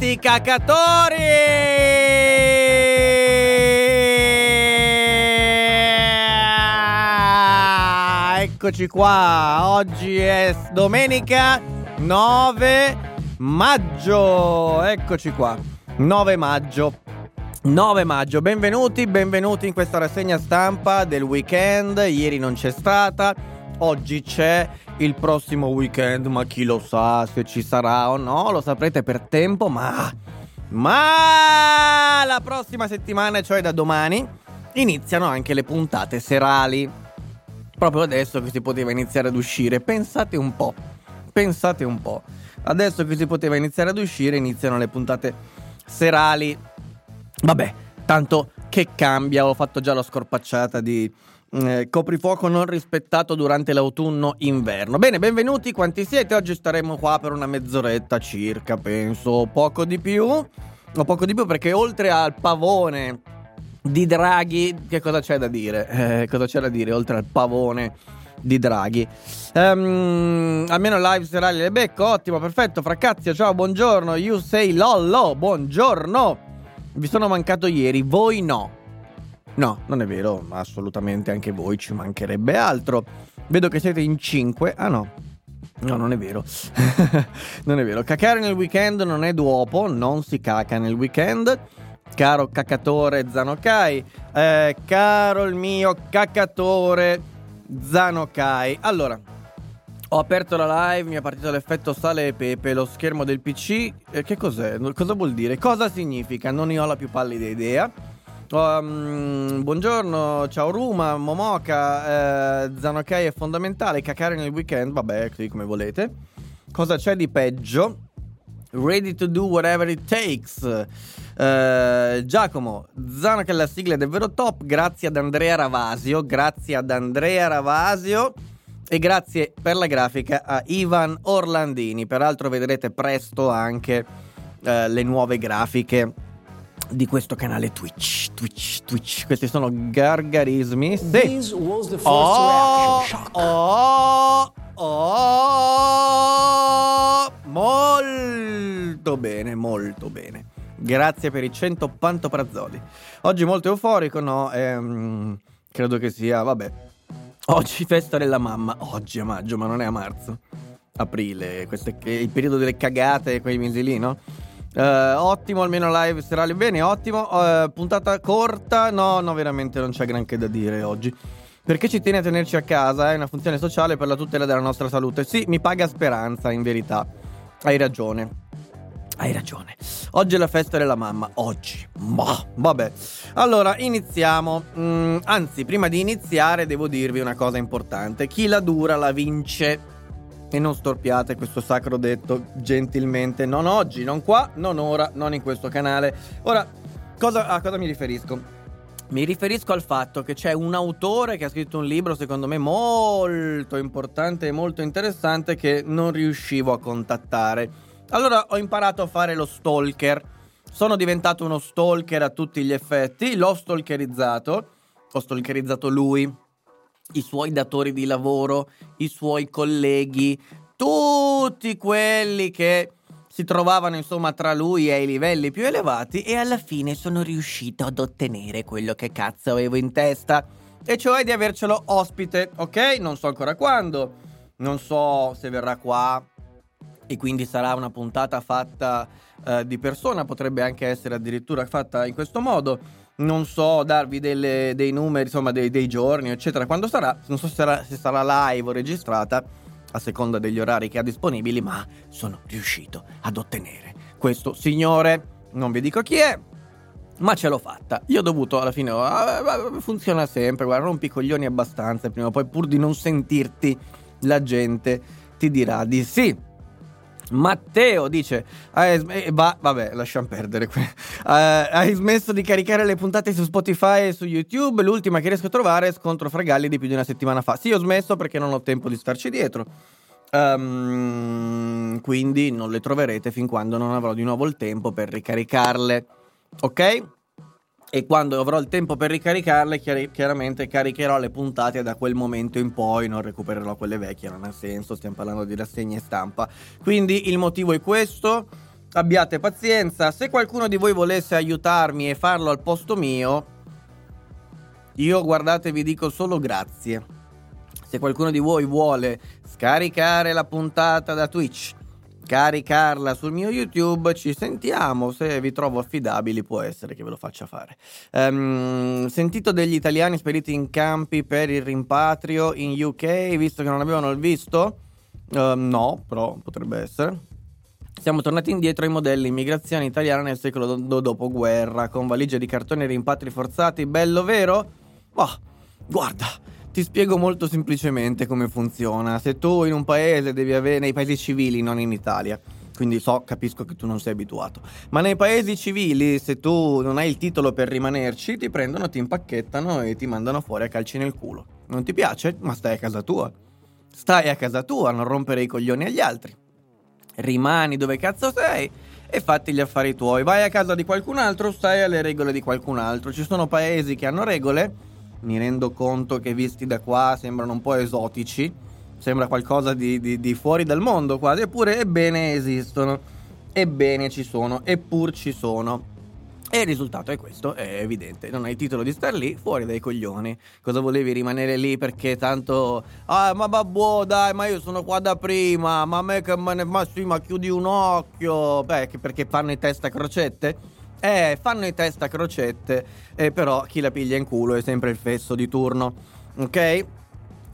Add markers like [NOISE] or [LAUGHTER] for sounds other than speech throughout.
Maledetti cacatori! Eccoci qua, oggi è domenica 9 maggio, eccoci qua, 9 maggio. 9 maggio, benvenuti, benvenuti in questa rassegna stampa del weekend. Ieri non c'è stata, oggi c'è il prossimo weekend, ma chi lo sa se ci sarà o no, lo saprete per tempo, ma ma la prossima settimana, cioè da domani, iniziano anche le puntate serali. Proprio adesso che si poteva iniziare ad uscire, pensate un po'. Pensate un po'. Adesso che si poteva iniziare ad uscire, iniziano le puntate serali. Vabbè, tanto che cambia, ho fatto già la scorpacciata di eh, coprifuoco non rispettato durante l'autunno-inverno. Bene, benvenuti, quanti siete? Oggi staremo qua per una mezz'oretta circa, penso, poco di più. O poco di più perché oltre al pavone di Draghi, che cosa c'è da dire? Eh, cosa c'è da dire oltre al pavone di Draghi? Ehm, almeno live serali le becco, ottimo, perfetto. Fraccazio, ciao, buongiorno. You say lollo, buongiorno. Vi sono mancato ieri, voi no. No, non è vero, assolutamente anche voi, ci mancherebbe altro. Vedo che siete in 5. Ah no. No, non è vero. [LAUGHS] non è vero. Cacare nel weekend non è duopo, non si caca nel weekend. Caro cacatore Zanokai, eh, caro il mio cacatore Zanokai. Allora, ho aperto la live, mi è partito l'effetto sale e pepe, lo schermo del PC. Eh, che cos'è? Cosa vuol dire? Cosa significa? Non ne ho la più pallida idea. Um, buongiorno, ciao Ruma, Momoka, eh, Zanokai è fondamentale, cacare nel weekend, vabbè, così come volete. Cosa c'è di peggio? Ready to do whatever it takes. Eh, Giacomo, Zanokai la sigla è davvero top, grazie ad Andrea Ravasio, grazie ad Andrea Ravasio. E grazie per la grafica a Ivan Orlandini. Peraltro vedrete presto anche eh, le nuove grafiche di questo canale Twitch. Twitch, Twitch. Questi sono gargarismi. Sì. Oh, oh, oh, molto bene, molto bene. Grazie per i 100 pantoprazzoli. Oggi molto euforico, no? Ehm, credo che sia, vabbè. Oggi festa della mamma. Oggi è maggio, ma non è a marzo. Aprile, questo è il periodo delle cagate, quei mesi lì, no? Eh, ottimo, almeno live serale bene, ottimo. Eh, puntata corta, no, no, veramente non c'è granché da dire oggi. Perché ci tiene a tenerci a casa, è una funzione sociale per la tutela della nostra salute. Sì, mi paga speranza, in verità. Hai ragione. Hai ragione. Oggi è la festa della mamma. Oggi. Ma, vabbè. Allora, iniziamo. Mm, anzi, prima di iniziare devo dirvi una cosa importante. Chi la dura la vince. E non storpiate questo sacro detto gentilmente. Non oggi, non qua, non ora, non in questo canale. Ora, cosa, a cosa mi riferisco? Mi riferisco al fatto che c'è un autore che ha scritto un libro, secondo me, molto importante e molto interessante che non riuscivo a contattare. Allora ho imparato a fare lo stalker. Sono diventato uno stalker a tutti gli effetti. L'ho stalkerizzato. Ho stalkerizzato lui, i suoi datori di lavoro, i suoi colleghi, tutti quelli che si trovavano insomma tra lui e i livelli più elevati e alla fine sono riuscito ad ottenere quello che cazzo avevo in testa. E cioè di avercelo ospite, ok? Non so ancora quando, non so se verrà qua e quindi sarà una puntata fatta eh, di persona, potrebbe anche essere addirittura fatta in questo modo. Non so darvi delle- dei numeri, insomma, dei, dei giorni, eccetera, quando sarà. Non so se sarà, se sarà live o registrata, a seconda degli orari che ha disponibili, ma sono riuscito ad ottenere questo signore. Non vi dico chi è. Ma ce l'ho fatta. Io ho dovuto alla fine. ah, funziona sempre. Guarda, rompi i coglioni abbastanza. Prima o poi, pur di non sentirti, la gente ti dirà di sì. Matteo dice: eh, va, Vabbè, lasciamo perdere. Uh, hai smesso di caricare le puntate su Spotify e su YouTube. L'ultima che riesco a trovare è scontro fra galli di più di una settimana fa. Sì, ho smesso perché non ho tempo di starci dietro. Um, quindi non le troverete fin quando non avrò di nuovo il tempo per ricaricarle. Ok? E quando avrò il tempo per ricaricarle chiar- chiaramente caricherò le puntate da quel momento in poi non recupererò quelle vecchie non ha senso stiamo parlando di rassegne stampa. Quindi il motivo è questo abbiate pazienza se qualcuno di voi volesse aiutarmi e farlo al posto mio io guardate vi dico solo grazie. Se qualcuno di voi vuole scaricare la puntata da Twitch caricarla sul mio YouTube. Ci sentiamo. Se vi trovo affidabili, può essere che ve lo faccia fare. Um, sentito degli italiani spediti in campi per il rimpatrio in UK, visto che non avevano il visto? Uh, no, però potrebbe essere. Siamo tornati indietro ai modelli immigrazione italiana nel secolo do- dopoguerra, con valigie di cartone e rimpatri forzati. Bello, vero? Oh, guarda, ti spiego molto semplicemente come funziona. Se tu in un paese devi avere, nei paesi civili, non in Italia, quindi so, capisco che tu non sei abituato, ma nei paesi civili, se tu non hai il titolo per rimanerci, ti prendono, ti impacchettano e ti mandano fuori a calci nel culo. Non ti piace? Ma stai a casa tua. Stai a casa tua, non rompere i coglioni agli altri. Rimani dove cazzo sei e fatti gli affari tuoi. Vai a casa di qualcun altro, stai alle regole di qualcun altro. Ci sono paesi che hanno regole mi rendo conto che visti da qua sembrano un po' esotici, sembra qualcosa di, di, di fuori dal mondo quasi, eppure ebbene esistono, ebbene ci sono, eppur ci sono. E il risultato è questo, è evidente. Non hai titolo di star lì, fuori dai coglioni. Cosa volevi rimanere lì perché tanto. Ah, ma babbo, dai, ma io sono qua da prima. Ma a me che me ne. Ma sì, ma chiudi un occhio. Beh, perché fanno i testa crocette? Eh, fanno i test a crocette, eh, però chi la piglia in culo è sempre il fesso di turno, ok?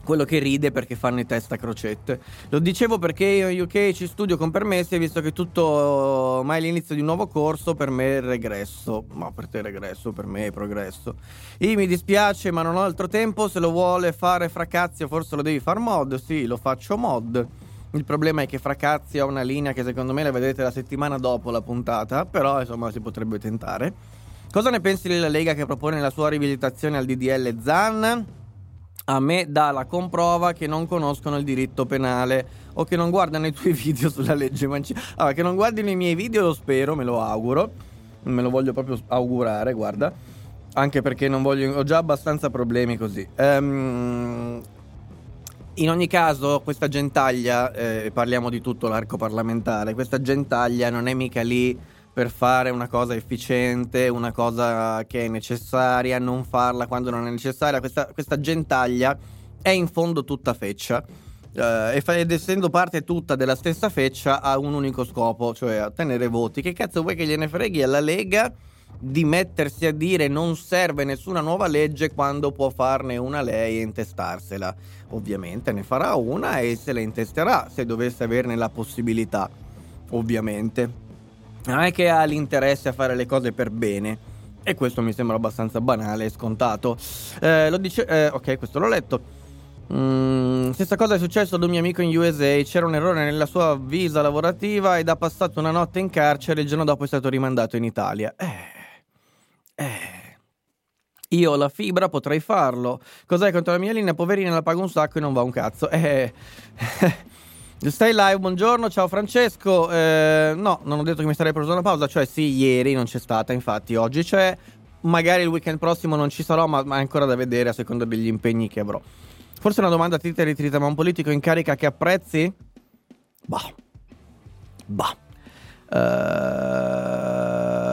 quello che ride perché fanno i test a crocette. Lo dicevo perché io in UK ci studio con permessi e visto che tutto mai l'inizio di un nuovo corso, per me è regresso. Ma per te è regresso, per me è progresso. Io mi dispiace, ma non ho altro tempo. Se lo vuole fare Fracazio, forse lo devi far mod. Sì, lo faccio mod. Il problema è che Fracazzi ha una linea che secondo me la vedrete la settimana dopo la puntata, però insomma si potrebbe tentare. Cosa ne pensi della Lega che propone la sua rivisitazione al DDL Zan? A me dà la comprova che non conoscono il diritto penale o che non guardano i tuoi [LAUGHS] video sulla legge Mancini. Allora, che non guardino i miei video lo spero, me lo auguro. Me lo voglio proprio augurare, guarda. Anche perché non voglio, ho già abbastanza problemi così. Ehm, in ogni caso, questa gentaglia, eh, parliamo di tutto l'arco parlamentare, questa gentaglia non è mica lì per fare una cosa efficiente, una cosa che è necessaria, non farla quando non è necessaria. Questa, questa gentaglia è in fondo tutta feccia. Uh, ed essendo parte tutta della stessa feccia ha un unico scopo, cioè ottenere voti. Che cazzo vuoi che gliene freghi alla Lega di mettersi a dire non serve nessuna nuova legge quando può farne una lei e intestarsela? Ovviamente ne farà una e se la intesterà se dovesse averne la possibilità, ovviamente. Non è che ha l'interesse a fare le cose per bene. E questo mi sembra abbastanza banale e scontato. Eh, lo dice. Eh, ok, questo l'ho letto. Mm, stessa cosa è successo ad un mio amico in USA. C'era un errore nella sua visa lavorativa ed ha passato una notte in carcere e il giorno dopo è stato rimandato in Italia. Eh. Eh. Io ho la fibra, potrei farlo. Cos'è contro la mia linea? Poverina la pago un sacco e non va un cazzo. Eh. [LAUGHS] Stai live, buongiorno, ciao Francesco. Eh, no, non ho detto che mi sarei preso una pausa, cioè sì, ieri non c'è stata, infatti oggi c'è. Magari il weekend prossimo non ci sarò, ma, ma è ancora da vedere a seconda degli impegni che avrò. Forse una domanda a ti ritrita, ma un politico in carica che apprezzi? Bah. Bah. Uh,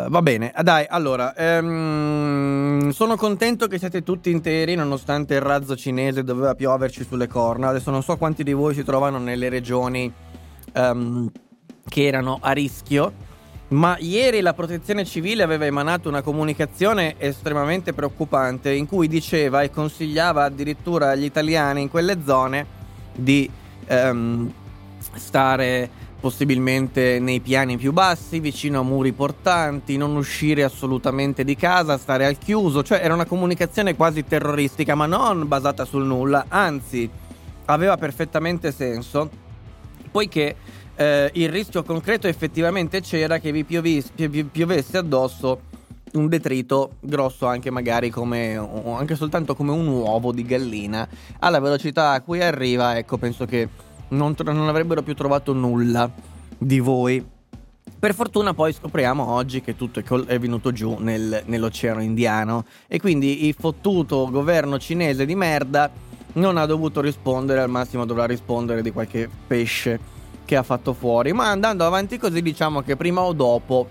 va bene, dai, allora, um, sono contento che siete tutti interi nonostante il razzo cinese doveva pioverci sulle corna. Adesso non so quanti di voi si trovano nelle regioni um, che erano a rischio, ma ieri la protezione civile aveva emanato una comunicazione estremamente preoccupante in cui diceva e consigliava addirittura agli italiani in quelle zone di um, stare possibilmente nei piani più bassi, vicino a muri portanti, non uscire assolutamente di casa, stare al chiuso, cioè era una comunicazione quasi terroristica, ma non basata sul nulla, anzi aveva perfettamente senso, poiché eh, il rischio concreto effettivamente c'era che vi piovis- pi- piovesse addosso un detrito grosso anche magari come anche soltanto come un uovo di gallina. Alla velocità a cui arriva ecco penso che non, non avrebbero più trovato nulla di voi. Per fortuna poi scopriamo oggi che tutto è, col- è venuto giù nel, nell'Oceano Indiano e quindi il fottuto governo cinese di merda non ha dovuto rispondere, al massimo dovrà rispondere di qualche pesce che ha fatto fuori. Ma andando avanti così diciamo che prima o dopo,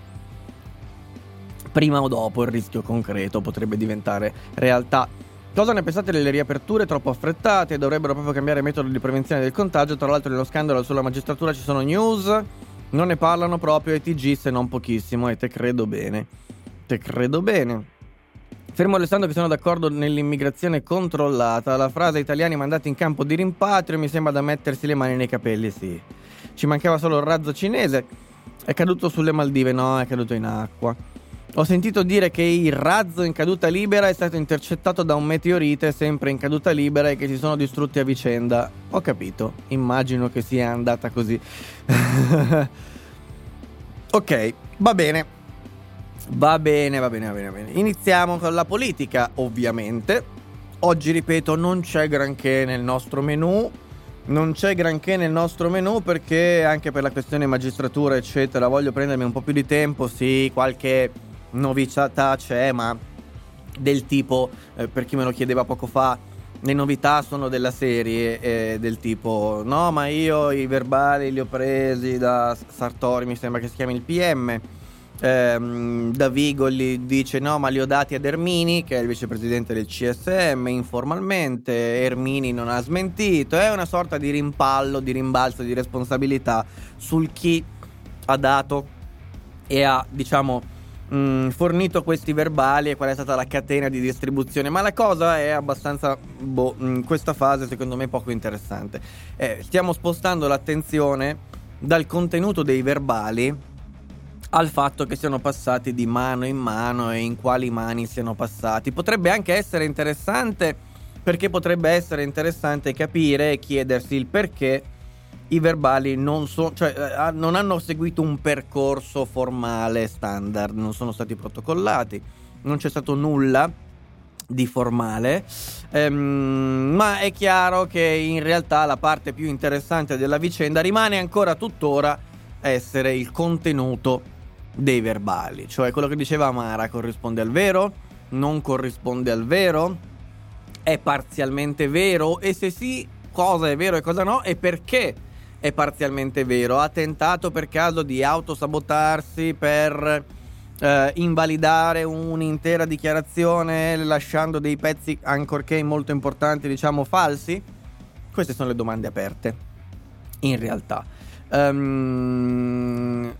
prima o dopo il rischio concreto potrebbe diventare realtà. Cosa ne pensate delle riaperture troppo affrettate? Dovrebbero proprio cambiare metodo di prevenzione del contagio. Tra l'altro, nello scandalo sulla magistratura ci sono news. Non ne parlano proprio e TG se non pochissimo. E te credo bene. Te credo bene. Fermo restando che sono d'accordo nell'immigrazione controllata. La frase italiani mandati in campo di rimpatrio mi sembra da mettersi le mani nei capelli, sì. Ci mancava solo il razzo cinese. È caduto sulle Maldive, no, è caduto in acqua. Ho sentito dire che il razzo in caduta libera è stato intercettato da un meteorite sempre in caduta libera e che si sono distrutti a vicenda. Ho capito, immagino che sia andata così. [LAUGHS] ok, va bene. Va bene, va bene, va bene, va bene. Iniziamo con la politica, ovviamente. Oggi, ripeto, non c'è granché nel nostro menù. Non c'è granché nel nostro menù perché anche per la questione magistratura, eccetera, voglio prendermi un po' più di tempo. Sì, qualche novità c'è, ma del tipo, eh, per chi me lo chiedeva poco fa, le novità sono della serie, eh, del tipo, no, ma io i verbali li ho presi da Sartori, mi sembra che si chiami il PM. Eh, da Vigoli dice no ma li ho dati ad Ermini che è il vicepresidente del CSM informalmente Ermini non ha smentito è una sorta di rimpallo di rimbalzo di responsabilità sul chi ha dato e ha diciamo mh, mm, fornito questi verbali e qual è stata la catena di distribuzione, ma la cosa è abbastanza, boh, in mm, questa fase secondo me poco interessante. Eh, stiamo spostando l'attenzione dal contenuto dei verbali al fatto che siano passati di mano in mano e in quali mani siano passati. Potrebbe anche essere interessante perché potrebbe essere interessante capire e chiedersi il perché i verbali non, so, cioè, eh, non hanno seguito un percorso formale standard, non sono stati protocollati, non c'è stato nulla di formale, ehm, ma è chiaro che in realtà la parte più interessante della vicenda rimane ancora tuttora essere il contenuto dei verbali, cioè quello che diceva Amara corrisponde al vero, non corrisponde al vero, è parzialmente vero? E se sì, cosa è vero e cosa no? E perché è parzialmente vero. Ha tentato per caso di autosabotarsi per eh, invalidare un'intera dichiarazione lasciando dei pezzi ancorché molto importanti, diciamo falsi? Queste sono le domande aperte. In realtà. Um,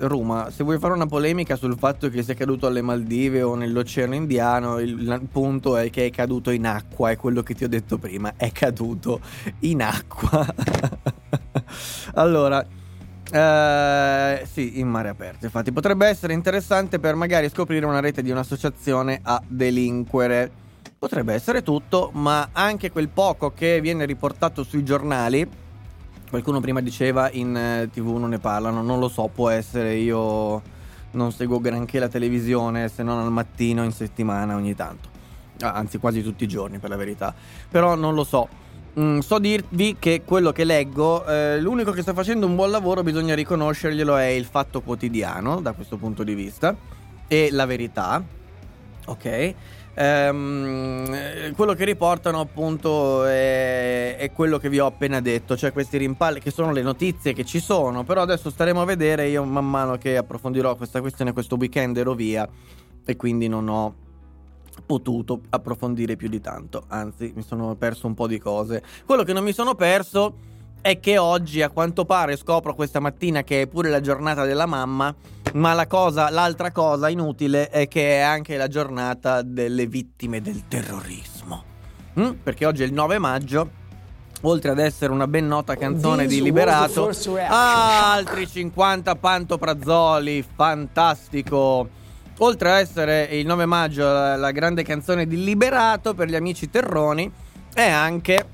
Roma, se vuoi fare una polemica sul fatto che sia caduto alle Maldive o nell'Oceano Indiano, il, punto è che è caduto in acqua, è quello che ti ho detto prima, è caduto in acqua. [LAUGHS] allora, eh, sì, in mare aperto. Infatti, potrebbe essere interessante per magari scoprire una rete di un'associazione a delinquere. Potrebbe essere tutto, ma anche quel poco che viene riportato sui giornali. Qualcuno prima diceva in eh, tv non ne parlano, non lo so, può essere io non seguo granché la televisione se non al mattino in settimana ogni tanto. Anzi, quasi tutti i giorni per la verità. Però non lo so. Mm, so dirvi che quello che leggo, eh, l'unico che sta facendo un buon lavoro, bisogna riconoscerglielo, è il fatto quotidiano da questo punto di vista e la verità. Ok. Ehm, quello che riportano appunto è, è, quello che vi ho appena detto, cioè questi rimpalli che sono le notizie che ci sono, però adesso staremo a vedere, io man mano che approfondirò questa questione questo weekend ero via e quindi non ho potuto approfondire più di tanto, anzi mi sono perso un po' di cose. Quello che non mi sono perso è che oggi a quanto pare scopro questa mattina che è pure la giornata della mamma, ma la cosa, l'altra cosa inutile è che è anche la giornata delle vittime del terrorismo. Mm? Perché oggi è il 9 maggio oltre ad essere una ben nota canzone di Liberato, altri 50 pantoprazzoli, fantastico. Oltre ad essere il 9 maggio la, la grande canzone di Liberato per gli amici terroni, è anche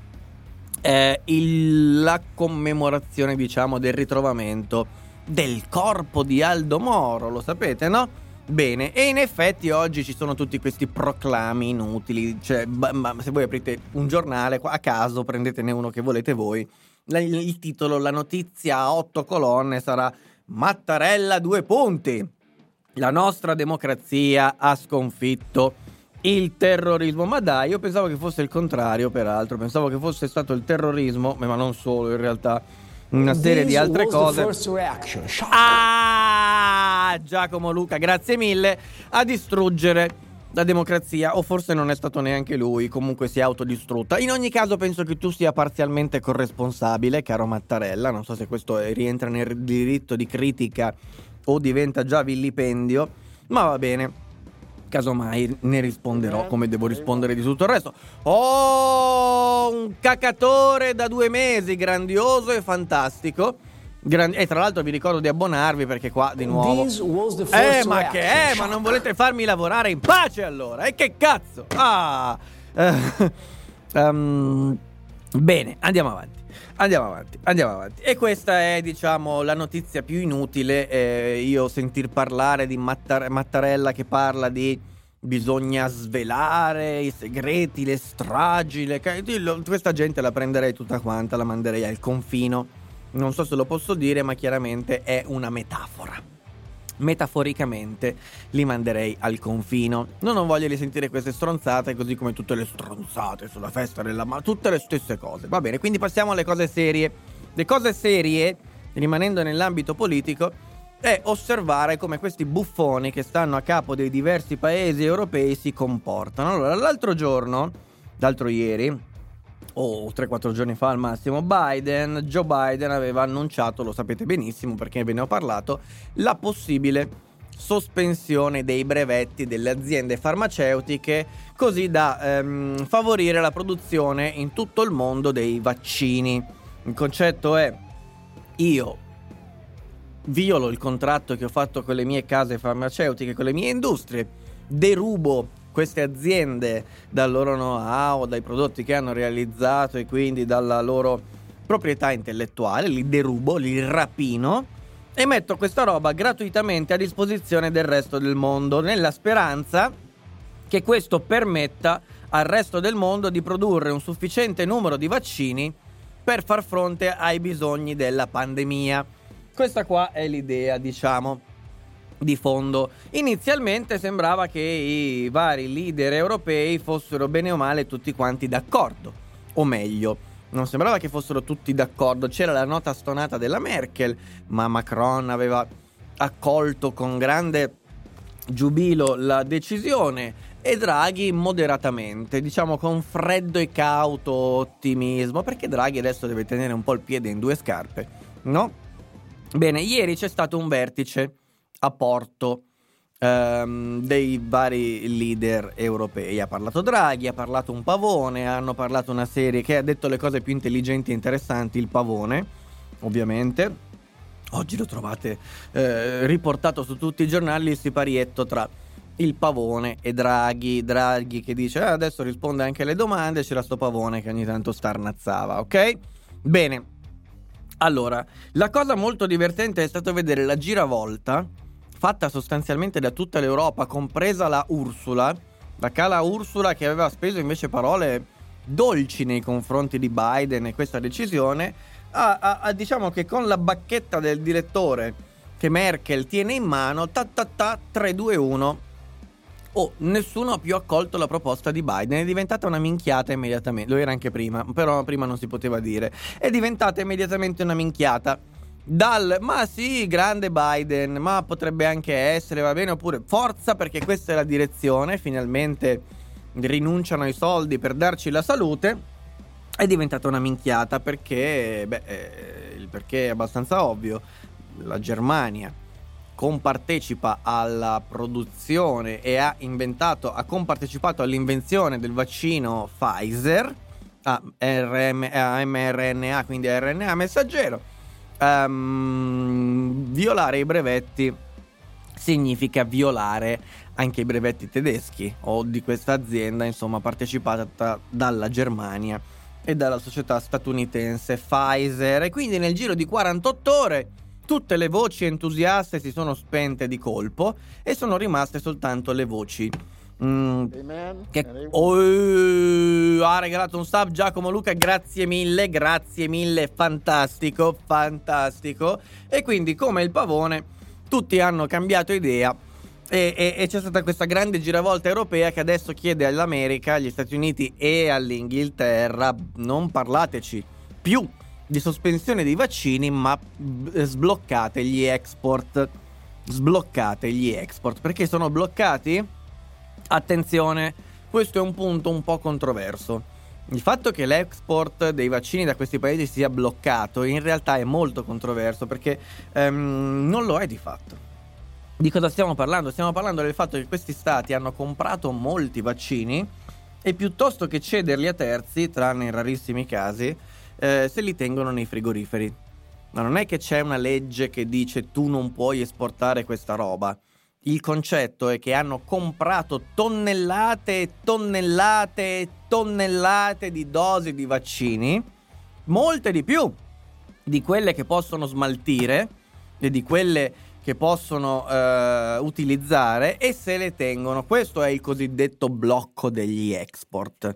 eh, il, la commemorazione, diciamo, del ritrovamento del corpo di Aldo Moro, lo sapete, no? Bene, e in effetti oggi ci sono tutti questi proclami inutili, cioè ma, ma se voi aprite un giornale a caso, prendetene uno che volete voi, la, il titolo, la notizia a otto colonne sarà Mattarella due punti. La nostra democrazia ha sconfitto il terrorismo. Ma dai, io pensavo che fosse il contrario, peraltro, pensavo che fosse stato il terrorismo, ma non solo in realtà una serie di altre cose. Ah, Giacomo Luca, grazie mille a distruggere la democrazia, o forse non è stato neanche lui, comunque si è autodistrutta. In ogni caso penso che tu sia parzialmente corresponsabile, caro Mattarella, non so se questo rientra nel diritto di critica o diventa già vilipendio, ma va bene. Casomai ne risponderò come devo rispondere di tutto il resto. Oh, un cacatore da due mesi, grandioso e fantastico. Gran- e tra l'altro vi ricordo di abbonarvi perché qua di nuovo. Eh, ma che è? Ma non volete farmi lavorare in pace allora? E che cazzo? Ah. um, [LAUGHS] bene, andiamo avanti. Andiamo avanti, andiamo avanti. E questa è, diciamo, la notizia più inutile. Eh, io sentir parlare di Mattar- Mattarella che parla di bisogna svelare i segreti, le stragi, le... questa gente la prenderei tutta quanta, la manderei al confino. Non so se lo posso dire, ma chiaramente è una metafora metaforicamente li manderei al confino. Non ho voglia di sentire queste stronzate, così come tutte le stronzate sulla festa della ma tutte le stesse cose. Va bene, quindi passiamo alle cose serie. Le cose serie, rimanendo nell'ambito politico, è osservare come questi buffoni che stanno a capo dei diversi paesi europei si comportano. Allora, l'altro giorno, l'altro ieri, o 3-4 giorni fa al massimo, Biden, Joe Biden aveva annunciato, lo sapete benissimo perché ve ne ho parlato, la possibile sospensione dei brevetti delle aziende farmaceutiche così da ehm, favorire la produzione in tutto il mondo dei vaccini. Il concetto è io violo il contratto che ho fatto con le mie case farmaceutiche, con le mie industrie, derubo queste aziende dal loro know-how, dai prodotti che hanno realizzato e quindi dalla loro proprietà intellettuale, li derubo, li rapino e metto questa roba gratuitamente a disposizione del resto del mondo nella speranza che questo permetta al resto del mondo di produrre un sufficiente numero di vaccini per far fronte ai bisogni della pandemia. Questa qua è l'idea, diciamo di fondo. Inizialmente sembrava che i vari leader europei fossero bene o male tutti quanti d'accordo, o meglio, non sembrava che fossero tutti d'accordo, c'era la nota stonata della Merkel, ma Macron aveva accolto con grande giubilo la decisione e Draghi moderatamente, diciamo con freddo e cauto ottimismo, perché Draghi adesso deve tenere un po' il piede in due scarpe, no? Bene, ieri c'è stato un vertice a Porto ehm, dei vari leader europei. Ha parlato Draghi, ha parlato un pavone, hanno parlato una serie che ha detto le cose più intelligenti e interessanti, il pavone, ovviamente. Oggi lo trovate eh, riportato su tutti i giornali il siparietto tra il pavone e Draghi. Draghi che dice ah, adesso risponde anche alle domande, c'era sto pavone che ogni tanto starnazzava, ok? Bene. Allora, la cosa molto divertente è stato vedere la giravolta fatta sostanzialmente da tutta l'Europa, compresa la Ursula, la cala Ursula che aveva speso invece parole dolci nei confronti di Biden e questa decisione, a, a, a, diciamo che con la bacchetta del direttore che Merkel tiene in mano, ta ta ta 3-2-1. Oh, nessuno ha più accolto la proposta di Biden, è diventata una minchiata immediatamente, lo era anche prima, però prima non si poteva dire, è diventata immediatamente una minchiata dal ma sì, grande Biden, ma potrebbe anche essere, va bene, oppure forza perché questa è la direzione, finalmente rinunciano ai soldi per darci la salute. È diventata una minchiata perché, beh, eh, il perché è abbastanza ovvio. La Germania compartecipa alla produzione e ha inventato, ha compartecipato all'invenzione del vaccino Pfizer a, RM, a mRNA, quindi a RNA messaggero. Um, violare i brevetti significa violare anche i brevetti tedeschi o di questa azienda, insomma, partecipata dalla Germania e dalla società statunitense Pfizer. E quindi nel giro di 48 ore tutte le voci entusiaste si sono spente di colpo e sono rimaste soltanto le voci Mm, che oh, ha regalato un sub Giacomo Luca, grazie mille, grazie mille, fantastico, fantastico. E quindi come il pavone tutti hanno cambiato idea e, e, e, c'è stata questa grande giravolta europea che adesso chiede all'America, agli Stati Uniti e all'Inghilterra non parlateci più di sospensione dei vaccini ma sbloccate gli export. Sbloccate gli export perché sono bloccati? Attenzione, questo è un punto un po' controverso. Il fatto che l'export dei vaccini da questi paesi sia bloccato in realtà è molto controverso perché um, non lo è di fatto. Di cosa stiamo parlando? Stiamo parlando del fatto che questi stati hanno comprato molti vaccini e piuttosto che cederli a terzi, tranne in rarissimi casi, eh, se li tengono nei frigoriferi. Ma non è che c'è una legge che dice tu non puoi esportare questa roba il concetto è che hanno comprato tonnellate e tonnellate e tonnellate di dosi di vaccini, molte di più di quelle che possono smaltire e di quelle che possono uh, utilizzare e se le tengono. Questo è il cosiddetto blocco degli export.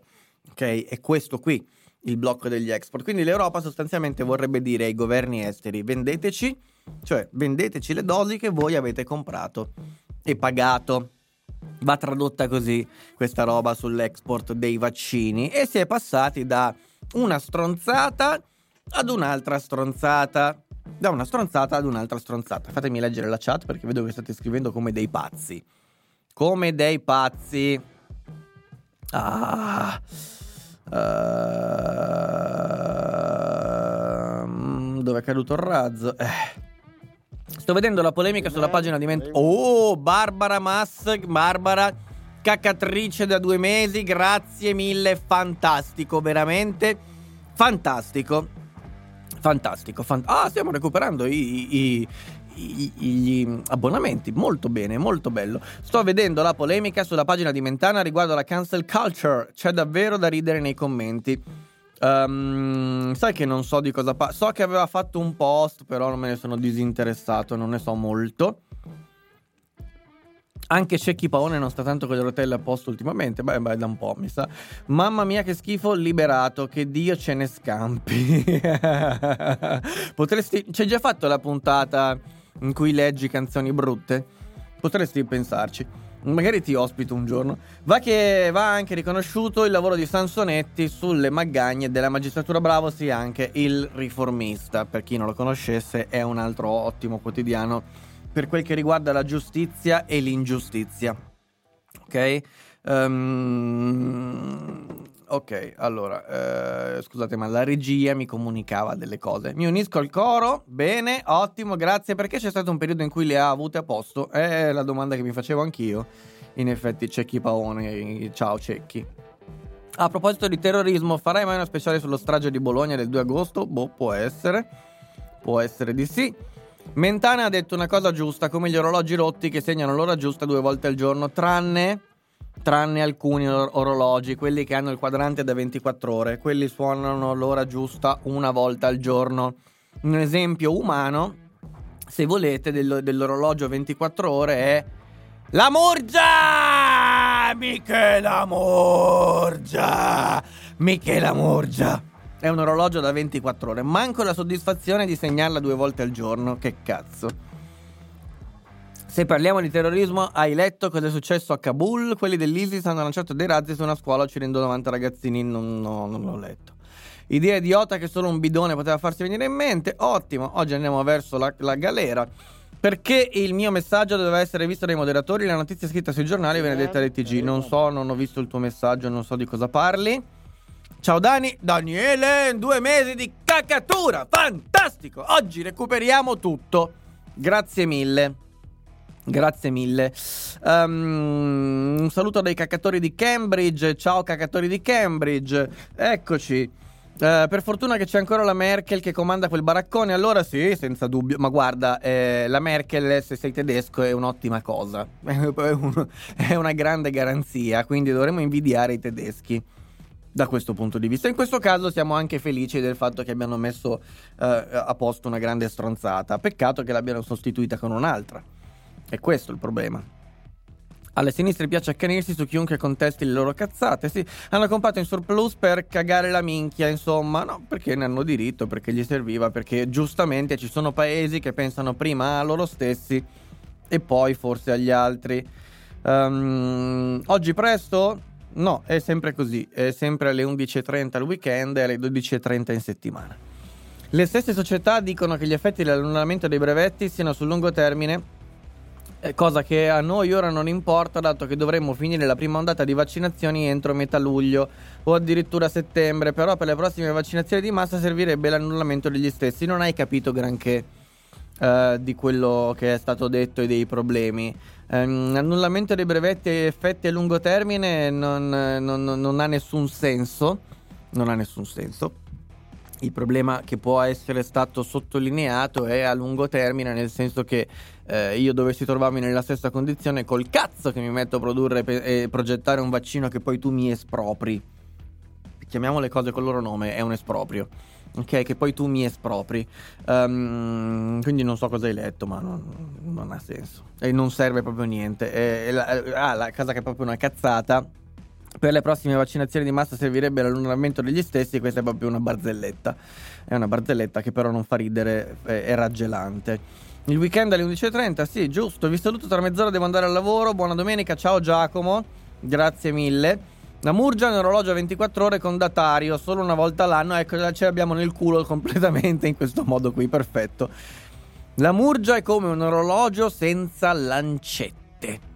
Ok? È questo qui il blocco degli export. Quindi l'Europa sostanzialmente vorrebbe dire ai governi esteri vendeteci, cioè vendeteci le dosi che voi avete comprato e pagato. Va tradotta così questa roba sull'export dei vaccini e si è passati da una stronzata ad un'altra stronzata. Da una stronzata ad un'altra stronzata. Fatemi leggere la chat perché vedo che state scrivendo come dei pazzi. Come dei pazzi. Ah. Uh, dove è caduto il razzo? Eh. Sto vedendo la polemica sulla pagina di Ment- Oh, Barbara Mass, Barbara cacatrice da due mesi, grazie mille, fantastico, veramente fantastico. Fantastico, fant- ah, stiamo recuperando i, i, i, gli abbonamenti, molto bene, molto bello. Sto vedendo la polemica sulla pagina di Mentana riguardo alla cancel culture, c'è davvero da ridere nei commenti. Um, sai che non so di cosa parla. So che aveva fatto un post, però non me ne sono disinteressato, non ne so molto. Anche Cecchi Paone non sta tanto con le rotelle a posto ultimamente. Beh, beh, da un po', mi sa. Mamma mia, che schifo, liberato. Che Dio ce ne scampi. [LAUGHS] Potresti. C'è già fatto la puntata in cui leggi canzoni brutte? Potresti pensarci. Magari ti ospito un giorno. Va che va anche riconosciuto il lavoro di Sansonetti sulle magagne della magistratura bravo, sì, anche il riformista. Per chi non lo conoscesse, è un altro ottimo quotidiano per quel che riguarda la giustizia e l'ingiustizia. Ok? Um, ok, allora, eh, scusate, ma la regia mi comunicava delle cose. Mi unisco al coro, bene, ottimo, grazie. Perché c'è stato un periodo in cui le ha avute a posto? È la domanda che mi facevo anch'io. In effetti, Cecchi Paone, ciao Cecchi. A proposito di terrorismo, farai mai una speciale sullo strage di Bologna del 2 agosto? Boh, può essere. Può essere di sì. Mentana ha detto una cosa giusta, come gli orologi rotti che segnano l'ora giusta due volte al giorno, tranne tranne alcuni or- orologi, quelli che hanno il quadrante da 24 ore, quelli suonano l'ora giusta una volta al giorno. Un esempio umano, se volete, del- dell'orologio 24 ore è la Murgia! Michela Murgia! Michela Murgia! È un orologio da 24 ore. Manco la soddisfazione di segnarla due volte al giorno. Che cazzo. Se parliamo di terrorismo, hai letto cosa è successo a Kabul? Quelli dell'ISIS hanno lanciato dei razzi su una scuola uccidendo 90 ragazzini. Non, no, non l'ho letto. Idea idiota che solo un bidone poteva farsi venire in mente. Ottimo, oggi andiamo verso la, la galera. Perché il mio messaggio doveva essere visto dai moderatori? La notizia scritta sui giornali viene detta dai TG. Non so, non ho visto il tuo messaggio, non so di cosa parli. Ciao Dani, Daniele, due mesi di cacatura, fantastico! Oggi recuperiamo tutto. Grazie mille. Grazie mille. Um, un saluto dai cacatori di Cambridge. Ciao cacatori di Cambridge. Eccoci. Uh, per fortuna che c'è ancora la Merkel che comanda quel baraccone, allora sì, senza dubbio. Ma guarda, eh, la Merkel, se sei tedesco, è un'ottima cosa. [LAUGHS] è una grande garanzia, quindi dovremmo invidiare i tedeschi da questo punto di vista. In questo caso siamo anche felici del fatto che abbiano messo uh, a posto una grande stronzata. Peccato che l'abbiano sostituita con un'altra. È questo il problema. Alle sinistre piace accanirsi su chiunque contesti le loro cazzate. Sì, hanno comprato in surplus per cagare la minchia, insomma. No, perché ne hanno diritto, perché gli serviva, perché giustamente ci sono paesi che pensano prima a loro stessi e poi forse agli altri. Um, oggi presto? No, è sempre così. È sempre alle 11.30 al weekend e alle 12.30 in settimana. Le stesse società dicono che gli effetti dell'annullamento dei brevetti siano sul lungo termine cosa che a noi ora non importa dato che dovremmo finire la prima ondata di vaccinazioni entro metà luglio o addirittura settembre, però per le prossime vaccinazioni di massa servirebbe l'annullamento degli stessi. Non hai capito granché uh, di quello che è stato detto e dei problemi. Um, annullamento dei brevetti e effetti a lungo termine non, non, non ha nessun senso. Non ha nessun senso. Il problema che può essere stato sottolineato è a lungo termine, nel senso che eh, io dovessi trovarmi nella stessa condizione col cazzo che mi metto a produrre e progettare un vaccino che poi tu mi espropri. Chiamiamo le cose col loro nome, è un esproprio. Ok, che poi tu mi espropri. Um, quindi non so cosa hai letto, ma non, non ha senso. E non serve proprio niente. È, è la, ah, la cosa che è proprio una cazzata per le prossime vaccinazioni di massa servirebbe l'annullamento degli stessi, questa è proprio una barzelletta. È una barzelletta che però non fa ridere, è raggelante. Il weekend alle 11.30, sì, giusto. Vi saluto tra mezz'ora, devo andare al lavoro. Buona domenica, ciao Giacomo. Grazie mille. La Murgia è un orologio a 24 ore con datario, solo una volta all'anno. Ecco, ce l'abbiamo nel culo [LAUGHS] completamente in questo modo qui, perfetto. La Murgia è come un orologio senza lancette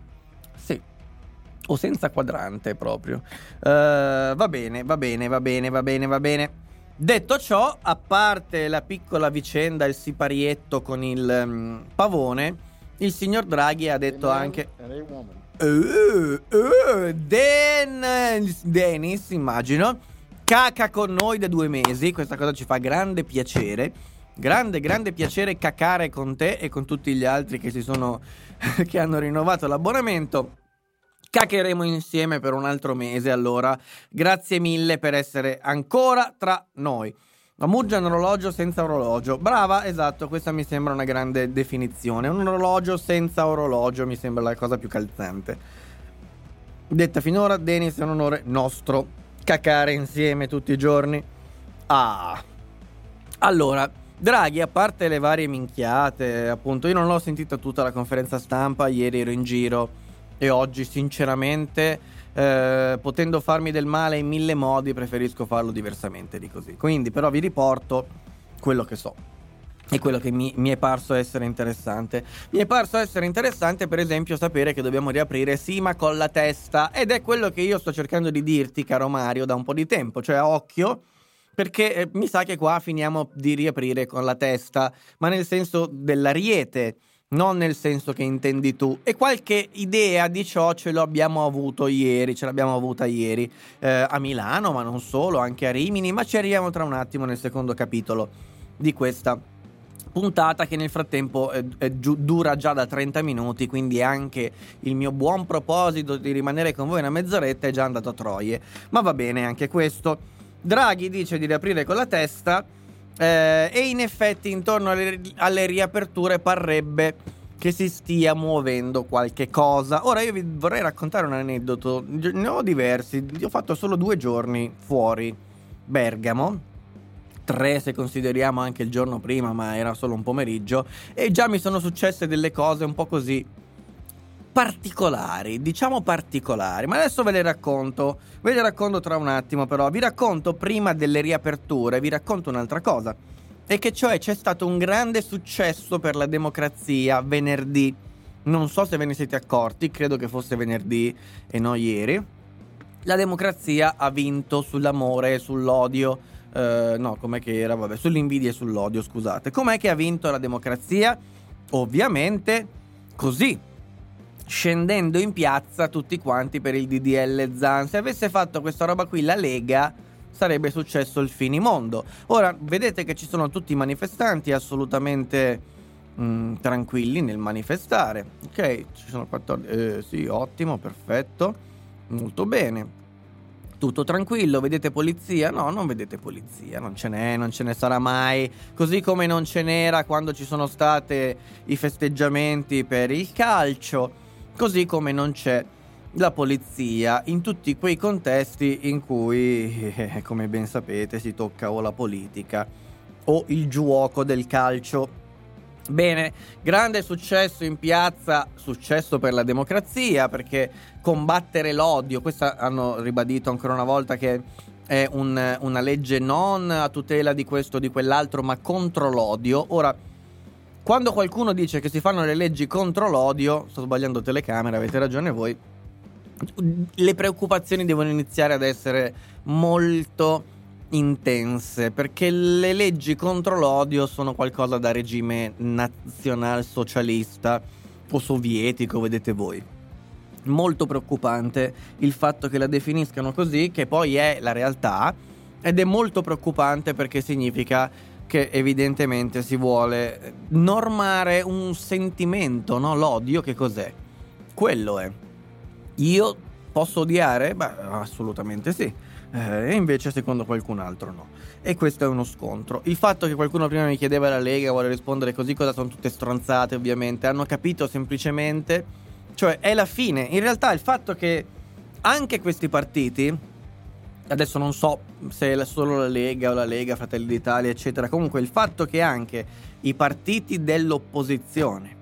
o senza quadrante proprio. Uh, va bene, va bene, va bene, va bene, va bene. Detto ciò, a parte la piccola vicenda, il siparietto con il um, pavone, il signor Draghi ha detto anche... Uh, uh, Den, Dennis, immagino, caca con noi da due mesi, questa cosa ci fa grande piacere. Grande, grande piacere cacare con te e con tutti gli altri che si sono [LAUGHS] che hanno rinnovato l'abbonamento. Caccheremo insieme per un altro mese allora. Grazie mille per essere ancora tra noi. La Muggia è un orologio senza orologio. Brava, esatto, questa mi sembra una grande definizione. Un orologio senza orologio mi sembra la cosa più calzante. Detta finora, Denis è un onore nostro. Cacare insieme tutti i giorni. Ah. Allora, Draghi, a parte le varie minchiate, appunto, io non l'ho sentita tutta la conferenza stampa, ieri ero in giro e oggi sinceramente eh, potendo farmi del male in mille modi preferisco farlo diversamente di così. Quindi però vi riporto quello che so e quello che mi, mi, è parso essere interessante. Mi è parso essere interessante, per esempio, sapere che dobbiamo riaprire Sima con la testa. Ed è quello che io sto cercando di dirti, caro Mario, da un po' di tempo. Cioè, occhio, perché eh, mi sa che qua finiamo di riaprire con la testa, ma nel senso dell'ariete non nel senso che intendi tu. E qualche idea di ciò ce l'abbiamo avuto ieri, ce l'abbiamo avuta ieri eh, a Milano, ma non solo, anche a Rimini, ma ci arriviamo tra un attimo nel secondo capitolo di questa puntata che nel frattempo è, è giu- dura già da 30 minuti, quindi anche il mio buon proposito di rimanere con voi una mezz'oretta è già andato a troie. Ma va bene anche questo. Draghi dice di riaprire con la testa eh, e in effetti intorno alle, alle, riaperture parrebbe che si stia muovendo qualche cosa. Ora io vi vorrei raccontare un aneddoto, ne ho diversi, ho fatto solo due giorni fuori Bergamo. Tre se consideriamo anche il giorno prima, ma era solo un pomeriggio. E già mi sono successe delle cose un po' così particolari, diciamo particolari, ma adesso ve le racconto, ve le racconto tra un attimo però, vi racconto prima delle riaperture, vi racconto un'altra cosa, e che cioè c'è stato un grande successo per la democrazia venerdì, non so se ve ne siete accorti, credo che fosse venerdì e non ieri, la democrazia ha vinto sull'amore e sull'odio, eh, no, com'è che era, vabbè, sull'invidia e sull'odio, scusate, com'è che ha vinto la democrazia? Ovviamente così scendendo in piazza tutti quanti per il DDL Zan. Se avesse fatto questa roba qui la Lega sarebbe successo il finimondo. Ora vedete che ci sono tutti i manifestanti assolutamente mh, mm, tranquilli nel manifestare. Ok, ci sono 14. Eh, sì, ottimo, perfetto. Molto bene. Tutto tranquillo, vedete polizia? No, non vedete polizia, non ce n'è, non ce ne sarà mai. Così come non ce n'era quando ci sono stati i festeggiamenti per il calcio, così come non c'è la polizia in tutti quei contesti in cui, eh, come ben sapete, si tocca o la politica o il gioco del calcio. Bene, grande successo in piazza, successo per la democrazia, perché combattere l'odio, questo hanno ribadito ancora una volta che è un, una legge non a tutela di questo o di quell'altro, ma contro l'odio. Ora, quando qualcuno dice che si fanno le leggi contro l'odio, sto sbagliando telecamera, avete ragione voi, le preoccupazioni devono iniziare ad essere molto intense perché le leggi contro l'odio sono qualcosa da regime nazionalsocialista o sovietico, vedete voi. Molto preoccupante il fatto che la definiscano così, che poi è la realtà, ed è molto preoccupante perché significa che evidentemente si vuole normare un sentimento, no? L'odio che cos'è? Quello è. Io posso odiare? Beh, assolutamente sì eh, e invece secondo qualcun altro no. E questo è uno scontro. Il fatto che qualcuno prima mi chiedeva la Lega vuole rispondere così, cosa sono tutte stronzate ovviamente, hanno capito semplicemente, cioè è la fine. In realtà il fatto che anche questi partiti, adesso non so se è solo la Lega o la Lega, Fratelli d'Italia, eccetera, comunque il fatto che anche i partiti dell'opposizione,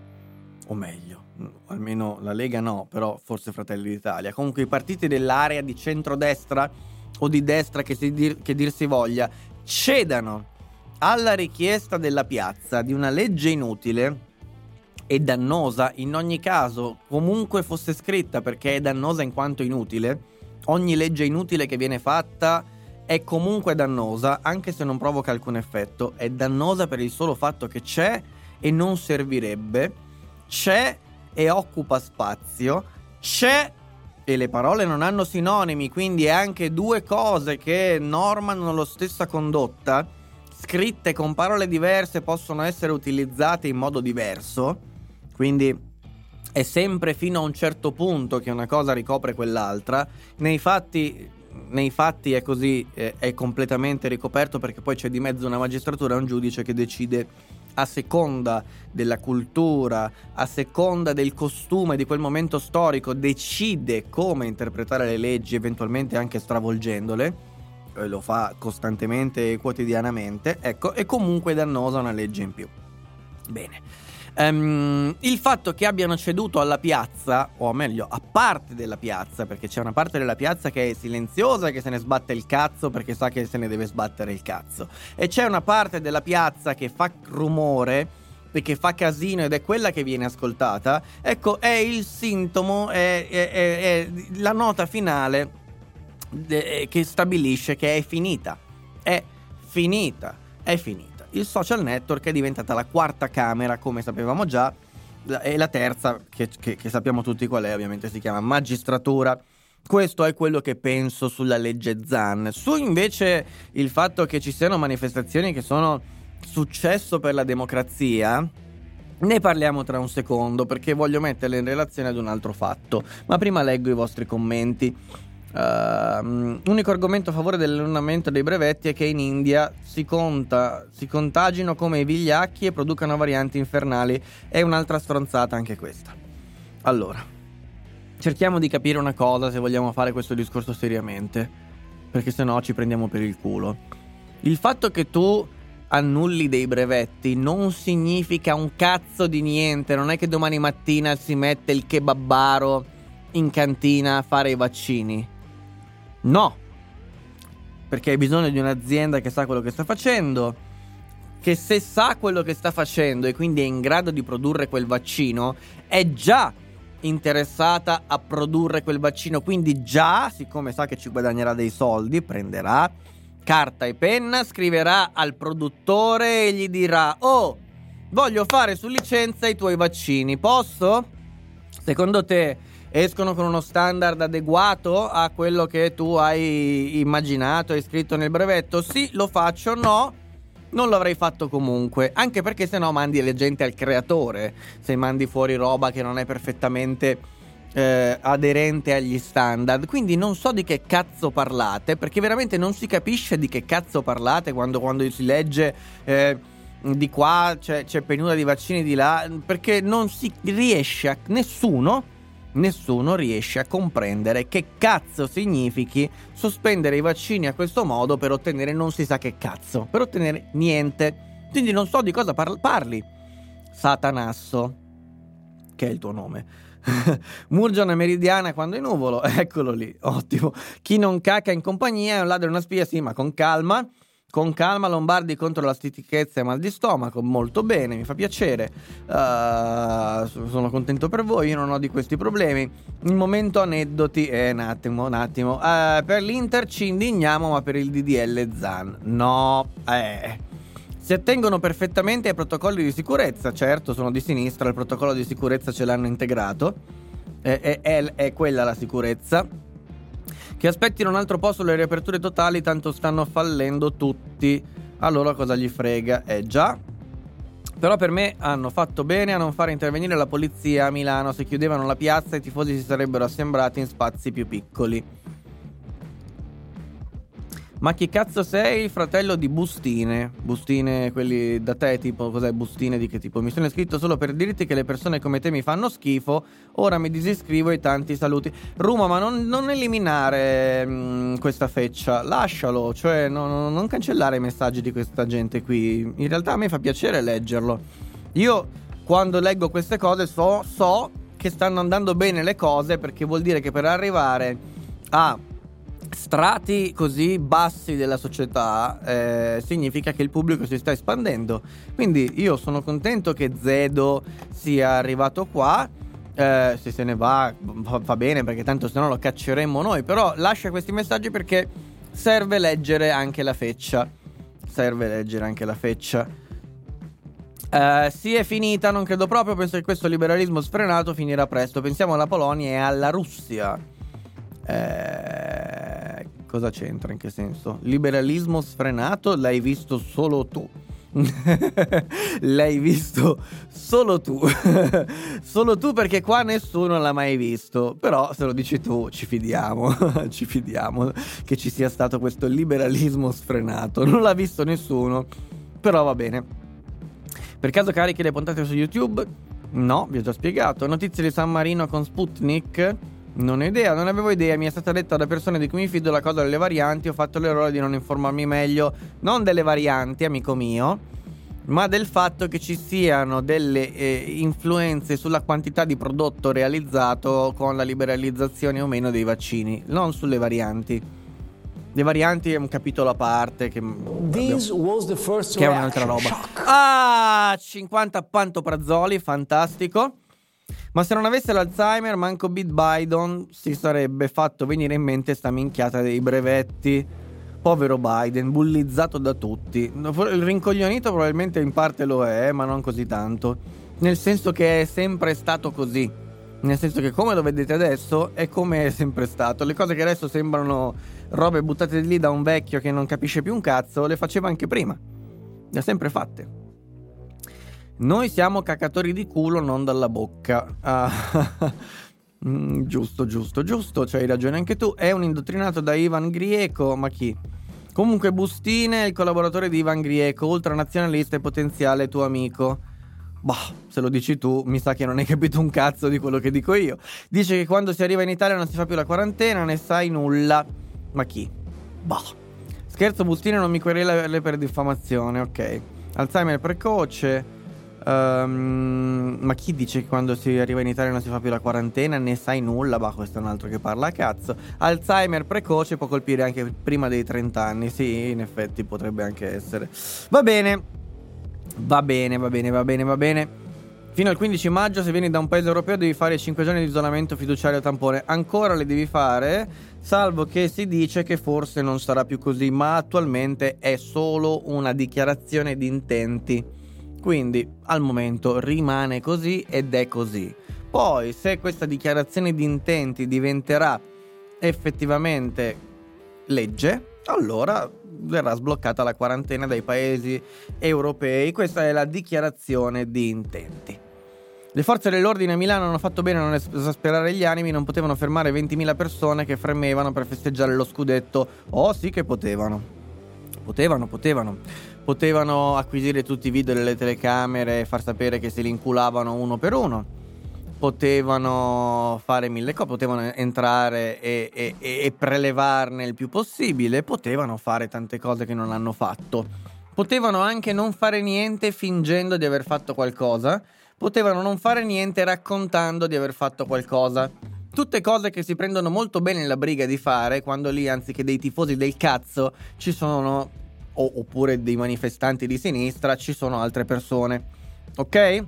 o meglio, almeno la Lega no, però forse Fratelli d'Italia, comunque i partiti dell'area di centrodestra, o di destra che, dir, che dir si voglia, cedano alla richiesta della piazza di una legge inutile e dannosa, in ogni caso, comunque fosse scritta perché è dannosa in quanto inutile, ogni legge inutile che viene fatta è comunque dannosa, anche se non provoca alcun effetto, è dannosa per il solo fatto che c'è e non servirebbe, c'è e occupa spazio, c'è e le parole non hanno sinonimi, quindi è anche due cose che normano la stessa condotta, scritte con parole diverse possono essere utilizzate in modo diverso, quindi è sempre fino a un certo punto che una cosa ricopre quell'altra, nei fatti, nei fatti è così, è, è completamente ricoperto perché poi c'è di mezzo una magistratura e un giudice che decide a seconda della cultura, a seconda del costume di quel momento storico, decide come interpretare le leggi, eventualmente anche stravolgendole, lo fa costantemente e quotidianamente, ecco, è comunque dannosa una legge in più. Bene. Um, il fatto che abbiano ceduto alla piazza, o meglio, a parte della piazza, perché c'è una parte della piazza che è silenziosa e che se ne sbatte il cazzo perché sa che se ne deve sbattere il cazzo, e c'è una parte della piazza che fa rumore perché fa casino ed è quella che viene ascoltata, ecco, è il sintomo, è, è, è, è la nota finale che stabilisce che è finita. È finita, è finita il social network è diventata la quarta camera, come sapevamo già, e la terza, che, che, che sappiamo tutti qual è, ovviamente si chiama magistratura. Questo è quello che penso sulla legge Zan. Su invece il fatto che ci siano manifestazioni che sono successo per la democrazia, ne parliamo tra un secondo perché voglio metterle in relazione ad un altro fatto. Ma prima leggo i vostri commenti. Uh, unico argomento a favore dell'annullamento dei brevetti è che in India si, conta, si contagino come i vigliacchi e producano varianti infernali. È un'altra stronzata anche questa. Allora, cerchiamo di capire una cosa se vogliamo fare questo discorso seriamente, perché se no ci prendiamo per il culo. Il fatto che tu annulli dei brevetti non significa un cazzo di niente, non è che domani mattina si mette il kebabbaro in cantina a fare i vaccini No, perché hai bisogno di un'azienda che sa quello che sta facendo, che se sa quello che sta facendo e quindi è in grado di produrre quel vaccino, è già interessata a produrre quel vaccino, quindi già, siccome sa che ci guadagnerà dei soldi, prenderà carta e penna, scriverà al produttore e gli dirà: "Oh, voglio fare su licenza i tuoi vaccini, posso?" Secondo te escono con uno standard adeguato a quello che tu hai immaginato, hai scritto nel brevetto? Sì, lo faccio, no non l'avrei fatto comunque, anche perché se no mandi le gente al creatore, se mandi fuori roba che non è perfettamente eh, aderente agli standard. Quindi non so di che cazzo parlate, perché veramente non si capisce di che cazzo parlate quando, quando si legge... Eh, di qua c'è, c'è penuria di vaccini di là perché non si riesce a nessuno nessuno riesce a comprendere che cazzo significhi sospendere i vaccini a questo modo per ottenere non si sa che cazzo, per ottenere niente. Quindi non so di cosa par- parli. Satanasso, che è il tuo nome. [LAUGHS] Murgione meridiana quando è nuvolo, [LAUGHS] eccolo lì, ottimo. Chi non cacca in compagnia è un ladro e una spia, sì, ma con calma. Con calma Lombardi contro la stitichezza e mal di stomaco, molto bene, mi fa piacere. Uh, sono contento per voi, io non ho di questi problemi. Il momento aneddoti, eh, un attimo, un attimo. Uh, per l'Inter ci indigniamo, ma per il DDL Zan, no, eh. Si attengono perfettamente ai protocolli di sicurezza, certo, sono di sinistra, il protocollo di sicurezza ce l'hanno integrato, è, è, è, è quella la sicurezza che aspettino un altro posto le riaperture totali, tanto stanno fallendo tutti. Allora cosa gli frega? Eh già. Però per me hanno fatto bene a non fare intervenire la polizia a Milano. Se chiudevano la piazza i tifosi si sarebbero assembrati in spazi più piccoli. Ma chi cazzo sei? Fratello di Bustine. Bustine, quelli da te, tipo, cos'è Bustine di che tipo? Mi sono iscritto solo per dirti che le persone come te mi fanno schifo. Ora mi disiscrivo e tanti saluti. Ruma, ma non, non eliminare mh, mm, questa feccia. Lascialo, cioè no, non cancellare i messaggi di questa gente qui. In realtà a me fa piacere leggerlo. Io, quando leggo queste cose, so, so che stanno andando bene le cose perché vuol dire che per arrivare a strati così bassi della società eh, significa che il pubblico si sta espandendo. Quindi io sono contento che Zedo sia arrivato qua. Eh, se se ne va, va, bene perché tanto se no lo cacceremmo noi. Però lascia questi messaggi perché serve leggere anche la feccia. Serve leggere anche la feccia. Uh, sì, è finita, non credo proprio. Penso che questo liberalismo sfrenato finirà presto. Pensiamo alla Polonia e alla Russia. Eh, cosa c'entra? In che senso? Liberalismo sfrenato l'hai visto solo tu. [LAUGHS] l'hai visto solo tu. [LAUGHS] solo tu perché qua nessuno l'ha mai visto. Però se lo dici tu ci fidiamo. [LAUGHS] ci fidiamo che ci sia stato questo liberalismo sfrenato. Non l'ha visto nessuno. Però va bene. Per caso carichi le puntate su YouTube? No, vi ho già spiegato. Notizie di San Marino con Sputnik. Non ho idea, non avevo idea, mi è stata detta da persone di cui mi fido la cosa delle varianti, ho fatto l'errore di non informarmi meglio, non delle varianti, amico mio, ma del fatto che ci siano delle eh, influenze sulla quantità di prodotto realizzato con la liberalizzazione o meno dei vaccini, non sulle varianti. Le varianti è un capitolo a parte che, che è un'altra roba. Shock. Ah, 50 pantoprazoli, fantastico. Ma se non avesse l'Alzheimer, manco Beat Biden si sarebbe fatto venire in mente sta minchiata dei brevetti. Povero Biden, bullizzato da tutti. Il rincoglionito probabilmente in parte lo è, ma non così tanto. Nel senso che è sempre stato così. Nel senso che come lo vedete adesso è come è sempre stato. Le cose che adesso sembrano robe buttate lì da un vecchio che non capisce più un cazzo, le faceva anche prima. Le ha sempre fatte. Noi siamo cacatori di culo, non dalla bocca. Ah. [LAUGHS] mm, giusto, giusto, giusto, c'hai ragione anche tu. È un indottrinato da Ivan Grieco, ma chi? Comunque Bustine è il collaboratore di Ivan Grieco, ultranazionalista e potenziale tuo amico. Bah, se lo dici tu, mi sa che non hai capito un cazzo di quello che dico io. Dice che quando si arriva in Italia non si fa più la quarantena, ne sai nulla. Ma chi? Bah. Scherzo, Bustine non mi querela per diffamazione, ok. Alzheimer precoce. Um, ma chi dice che quando si arriva in Italia non si fa più la quarantena? Ne sai nulla, ma questo è un altro che parla a cazzo. Alzheimer precoce può colpire anche prima dei 30 anni. Sì, in effetti potrebbe anche essere. Va bene. Va bene, va bene, va bene, va bene. Fino al 15 maggio, se vieni da un paese europeo, devi fare 5 giorni di isolamento fiduciario tampone. Ancora le devi fare, salvo che si dice che forse non sarà più così, ma attualmente è solo una dichiarazione di intenti. Quindi al momento rimane così ed è così. Poi, se questa dichiarazione di intenti diventerà effettivamente legge, allora verrà sbloccata la quarantena dai paesi europei. Questa è la dichiarazione di intenti. Le forze dell'ordine a Milano hanno fatto bene a non esasperare gli animi, non potevano fermare 20.000 persone che fremevano per festeggiare lo scudetto. Oh sì che potevano. Potevano, potevano. Potevano acquisire tutti i video delle telecamere e far sapere che se li inculavano uno per uno potevano fare mille cose, potevano entrare e, e, e, prelevarne il più possibile, potevano fare tante cose che non hanno fatto. Potevano anche non fare niente fingendo di aver fatto qualcosa, potevano non fare niente raccontando di aver fatto qualcosa. Tutte cose che si prendono molto bene la briga di fare quando lì, anziché dei tifosi del cazzo, ci sono, o, oppure dei manifestanti di sinistra, ci sono altre persone. Ok?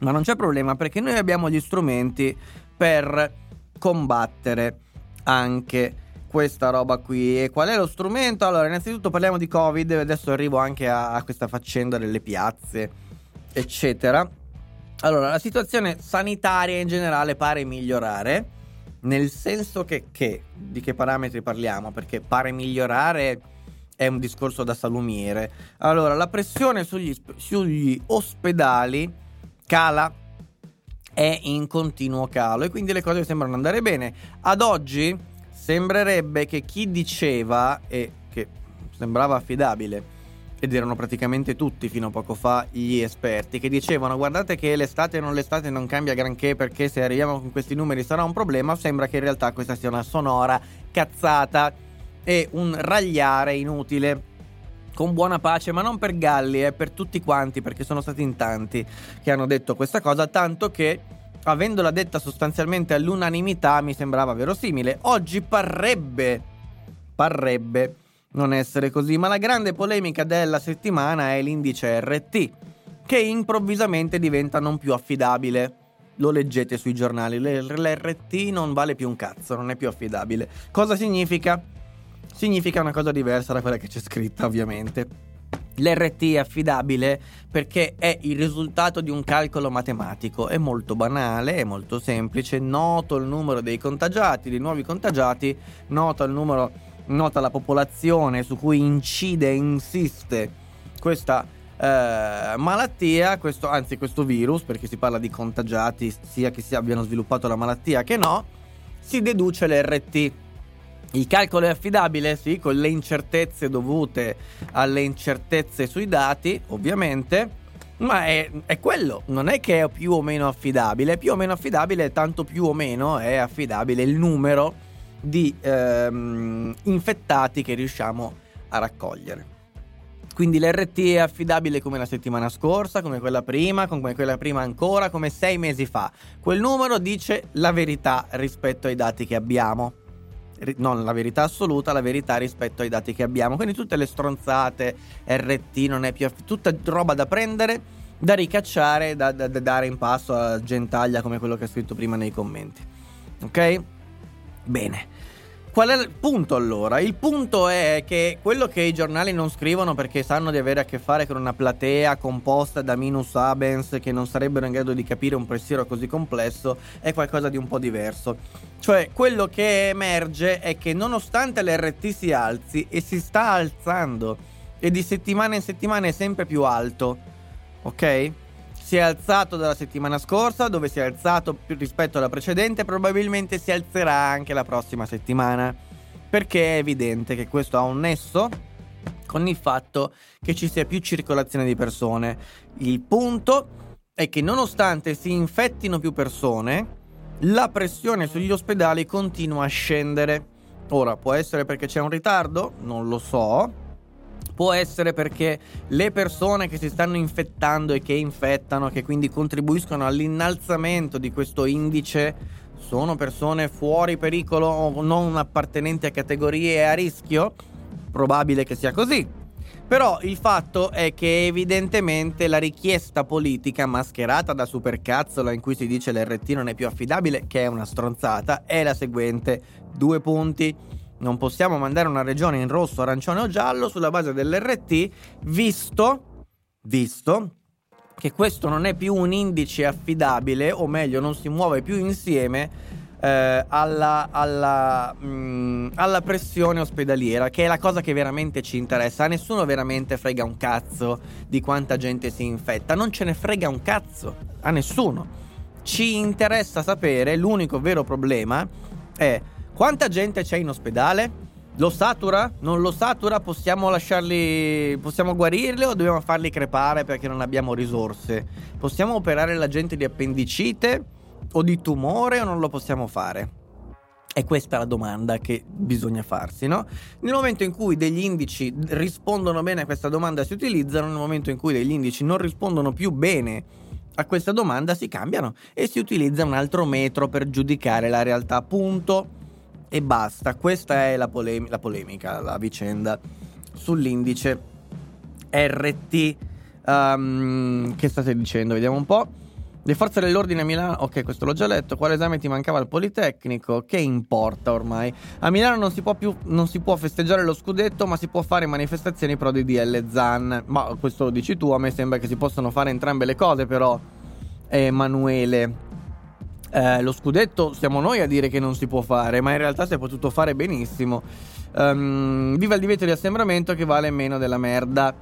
Ma non c'è problema perché noi abbiamo gli strumenti per combattere anche questa roba qui. E qual è lo strumento? Allora, innanzitutto parliamo di Covid, adesso arrivo anche a, a questa faccenda delle piazze, eccetera. Allora, la situazione sanitaria in generale pare migliorare, nel senso che, che di che parametri parliamo? Perché pare migliorare è un discorso da salumiere. Allora, la pressione sugli, sugli ospedali cala, è in continuo calo e quindi le cose sembrano andare bene. Ad oggi sembrerebbe che chi diceva e che sembrava affidabile ed erano praticamente tutti fino a poco fa gli esperti che dicevano guardate che l'estate non l'estate non cambia granché perché se arriviamo con questi numeri sarà un problema, sembra che in realtà questa sia una sonora cazzata e un ragliare inutile con buona pace, ma non per Galli, eh, per tutti quanti, perché sono stati in tanti che hanno detto questa cosa, tanto che avendola detta sostanzialmente all'unanimità mi sembrava verosimile. Oggi parrebbe, parrebbe non essere così, ma la grande polemica della settimana è l'indice RT, che improvvisamente diventa non più affidabile. Lo leggete sui giornali, l'RT non vale più un cazzo, non è più affidabile. Cosa significa? Significa una cosa diversa da quella che c'è scritta, ovviamente. L'RT è affidabile perché è il risultato di un calcolo matematico, è molto banale, è molto semplice, noto il numero dei contagiati, dei nuovi contagiati, nota il numero, nota la popolazione su cui incide e insiste questa eh, malattia, questo, anzi questo virus, perché si parla di contagiati sia che si abbiano sviluppato la malattia che no, si deduce l'RT il calcolo è affidabile? Sì, con le incertezze dovute alle incertezze sui dati, ovviamente, ma è, è, quello, non è che è più o meno affidabile, più o meno affidabile, tanto più o meno è affidabile il numero di ehm, infettati che riusciamo a raccogliere. Quindi l'RT è affidabile come la settimana scorsa, come quella prima, come quella prima ancora, come sei mesi fa. Quel numero dice la verità rispetto ai dati che abbiamo non la verità assoluta, la verità rispetto ai dati che abbiamo. Quindi tutte le stronzate, RT non è più tutta roba da prendere, da ricacciare, da, da, da dare in passo a gentaglia come quello che ha scritto prima nei commenti. Ok? Bene. Qual è il punto allora? Il punto è che quello che i giornali non scrivono perché sanno di avere a che fare con una platea composta da minus abens che non sarebbero in grado di capire un pensiero così complesso è qualcosa di un po' diverso. Cioè, quello che emerge è che nonostante l'RT si alzi e si sta alzando e di settimana in settimana è sempre più alto, ok? Si è alzato dalla settimana scorsa, dove si è alzato più rispetto alla precedente, probabilmente si alzerà anche la prossima settimana. Perché è evidente che questo ha un nesso con il fatto che ci sia più circolazione di persone. Il punto è che nonostante si infettino più persone, la pressione sugli ospedali continua a scendere. Ora, può essere perché c'è un ritardo? Non lo so Può essere perché le persone che si stanno infettando e che infettano, che quindi contribuiscono all'innalzamento di questo indice, sono persone fuori pericolo o non appartenenti a categorie a rischio? Probabile che sia così. Però il fatto è che evidentemente la richiesta politica mascherata da supercazzola in cui si dice l'RT non è più affidabile, che è una stronzata, è la seguente. Due punti non possiamo mandare una regione in rosso, arancione o giallo sulla base dell'RT, visto, visto che questo non è più un indice affidabile, o meglio, non si muove più insieme eh, alla, alla, mh, mm, alla, pressione ospedaliera, che è la cosa che veramente ci interessa. A nessuno veramente frega un cazzo di quanta gente si infetta, non ce ne frega un cazzo, a nessuno. Ci interessa sapere, l'unico vero problema è quanta gente c'è in ospedale? Lo satura? Non lo satura? Possiamo lasciarli. Possiamo guarirli o dobbiamo farli crepare perché non abbiamo risorse? Possiamo operare la gente di appendicite? o di tumore o non lo possiamo fare? È questa la domanda che bisogna farsi, no? Nel momento in cui degli indici rispondono bene a questa domanda si utilizzano, nel momento in cui degli indici non rispondono più bene a questa domanda si cambiano e si utilizza un altro metro per giudicare la realtà, punto e basta. Questa è la, polem- la polemica, la vicenda sull'indice RT. Um, che state dicendo? Vediamo un po'. Le forze dell'ordine a Milano, ok, questo l'ho già letto. Quale esame ti mancava al Politecnico? Che importa ormai? A Milano non si può più non si può festeggiare lo scudetto, ma si può fare manifestazioni pro DDL Zan. Ma questo lo dici tu, a me sembra che si possano fare entrambe le cose, però. Emanuele. Eh, lo scudetto siamo noi a dire che non si può fare, ma in realtà si è potuto fare benissimo. Um, viva il divieto di assembramento che vale meno della merda.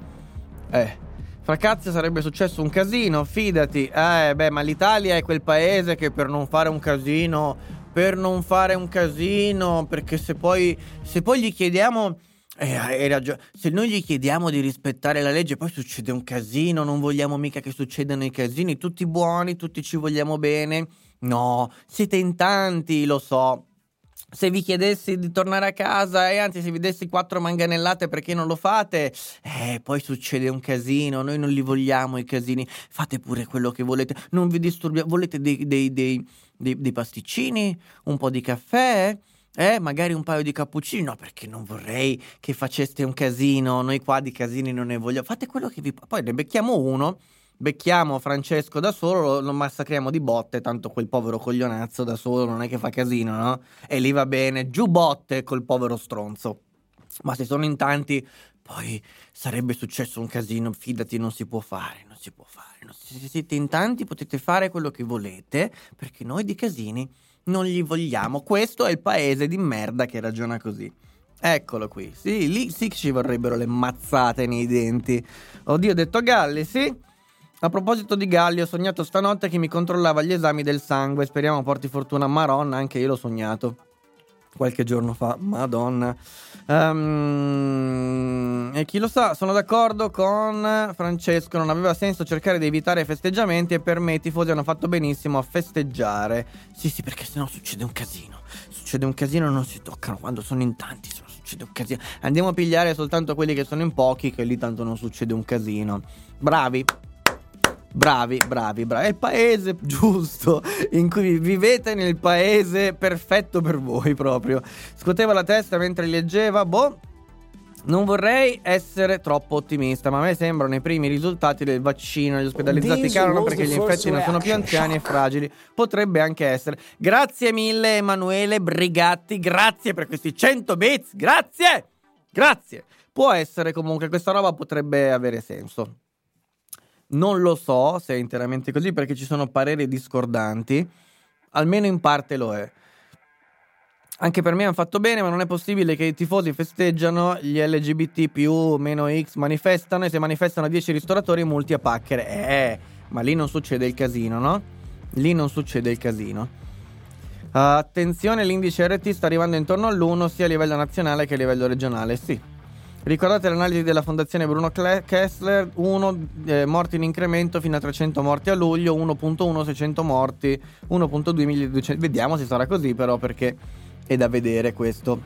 Eh. Fra cazzo sarebbe successo un casino, fidati. Eh, beh, ma l'Italia è quel paese che per non fare un casino, per non fare un casino, perché se poi, se poi gli chiediamo... Eh, ragione. Se noi gli chiediamo di rispettare la legge, poi succede un casino. Non vogliamo mica che succedano i casini. Tutti buoni, tutti ci vogliamo bene. No, siete in tanti, lo so. Se vi chiedessi di tornare a casa e anzi se vi dessi quattro manganellate perché non lo fate, eh, poi succede un casino, noi non li vogliamo i casini, fate pure quello che volete, non vi disturbiamo, volete dei, dei, dei, dei, pasticcini, un po' di caffè? Eh, magari un paio di cappuccini? No, perché non vorrei che faceste un casino, noi qua di casini non ne vogliamo, fate quello che vi... Poi ne becchiamo uno becchiamo Francesco da solo, lo, lo, massacriamo di botte, tanto quel povero coglionazzo da solo non è che fa casino, no? E lì va bene, giù botte col povero stronzo. Ma se sono in tanti, poi sarebbe successo un casino, fidati, non si può fare, non si può fare. Se siete in tanti potete fare quello che volete, perché noi di casini non li vogliamo. Questo è il paese di merda che ragiona così. Eccolo qui, sì, lì sì che ci vorrebbero le mazzate nei denti. Oddio, ho detto Galli, sì? A proposito di Galli, ho sognato stanotte che mi controllava gli esami del sangue. Speriamo porti fortuna a Maronna, anche io l'ho sognato. Qualche giorno fa, madonna. Um, e chi lo sa, sono d'accordo con Francesco. Non aveva senso cercare di evitare festeggiamenti. E per me i tifosi hanno fatto benissimo a festeggiare. Sì, sì, perché sennò succede un casino. Succede un casino, non si toccano quando sono in tanti. Succede un casino. Andiamo a pigliare soltanto quelli che sono in pochi, che lì tanto non succede un casino. Bravi. Bravi, bravi, bravi. È il paese [LAUGHS] giusto in cui vivete nel paese perfetto per voi proprio. Scuoteva la testa mentre leggeva, boh. Non vorrei essere troppo ottimista, ma a me sembrano i primi risultati del vaccino. Gli ospedalizzati calano perché gli infetti non sono più anziani e fragili. Potrebbe anche essere. Grazie mille, Emanuele Brigatti. Grazie per questi 100 bits. Grazie. Grazie. Può essere comunque, questa roba potrebbe avere senso. Non lo so se è interamente così perché ci sono pareri discordanti, almeno in parte lo è. Anche per me hanno fatto bene, ma non è possibile che i tifosi festeggiano, gli LGBT più meno X manifestano e se manifestano 10 ristoratori multi a pacchere. Eh, ma lì non succede il casino, no? Lì non succede il casino. Uh, attenzione, l'indice RT sta arrivando intorno all'1 sia a livello nazionale che a livello regionale, sì. Ricordate l'analisi della fondazione Bruno Kessler, 1 eh, morti in incremento fino a 300 morti a luglio, 1.1 600 morti, 1.2 1200. Vediamo se sarà così però perché è da vedere questo.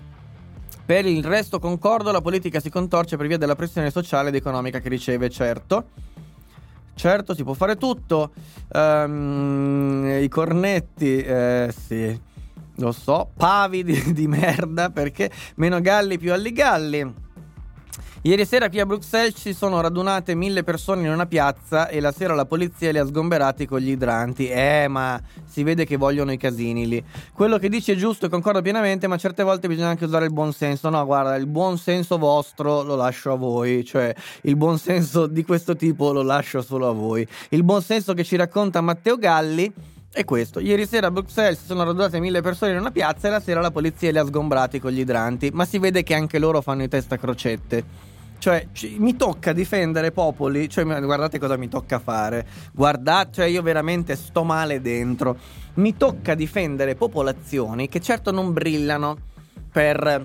Per il resto concordo, la politica si contorce per via della pressione sociale ed economica che riceve, certo. Certo, si può fare tutto. Um, I cornetti, eh, sì, lo so. Pavi [LAUGHS] di, merda perché meno galli più alligalli. Ieri sera qui a Bruxelles si sono radunate mille persone in una piazza e la sera la polizia li ha sgomberati con gli idranti. Eh, ma si vede che vogliono i casini lì. Quello che dici è giusto e concordo pienamente, ma certe volte bisogna anche usare il buon senso. No, guarda, il buon senso vostro lo lascio a voi, cioè il buon senso di questo tipo lo lascio solo a voi. Il buon senso che ci racconta Matteo Galli è questo. Ieri sera a Bruxelles si sono radunate mille persone in una piazza e la sera la polizia li ha sgombrati con gli idranti. Ma si vede che anche loro fanno i testa crocette. Cioè, ci, mi tocca difendere popoli. Cioè, guardate cosa mi tocca fare. Guardate, cioè, io veramente sto male dentro. Mi tocca difendere popolazioni che certo non brillano per.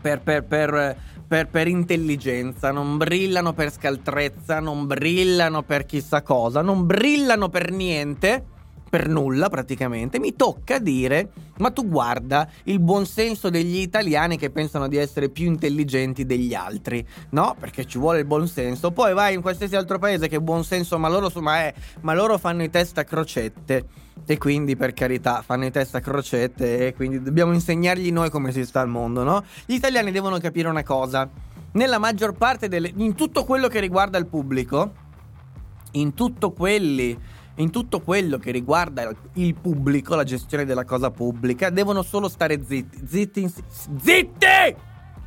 per. per. per per, per, intelligenza, non brillano per scaltrezza, non brillano per chissà cosa, non brillano per niente per nulla praticamente, mi tocca dire, ma tu guarda il buonsenso degli italiani che pensano di essere più intelligenti degli altri, no? Perché ci vuole il buonsenso, poi vai in qualsiasi altro paese che buonsenso, ma loro, ma, è, ma loro fanno i test a crocette. E quindi, per carità, fanno i test a crocette e quindi dobbiamo insegnargli noi come si sta al mondo, no? Gli italiani devono capire una cosa. Nella maggior parte delle... in tutto quello che riguarda il pubblico, in tutto quelli in tutto quello che riguarda il pubblico, la gestione della cosa pubblica, devono solo stare zitti. Zitti! Zitti!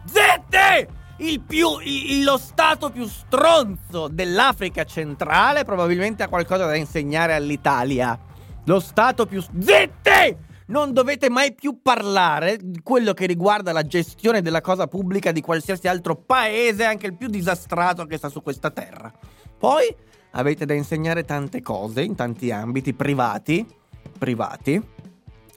Zitti! Il più, il, lo stato più stronzo dell'Africa centrale probabilmente ha qualcosa da insegnare all'Italia. Lo stato più... Zitti! Non dovete mai più parlare di quello che riguarda la gestione della cosa pubblica di qualsiasi altro paese, anche il più disastrato che sta su questa terra. Poi avete da insegnare tante cose in tanti ambiti privati, privati,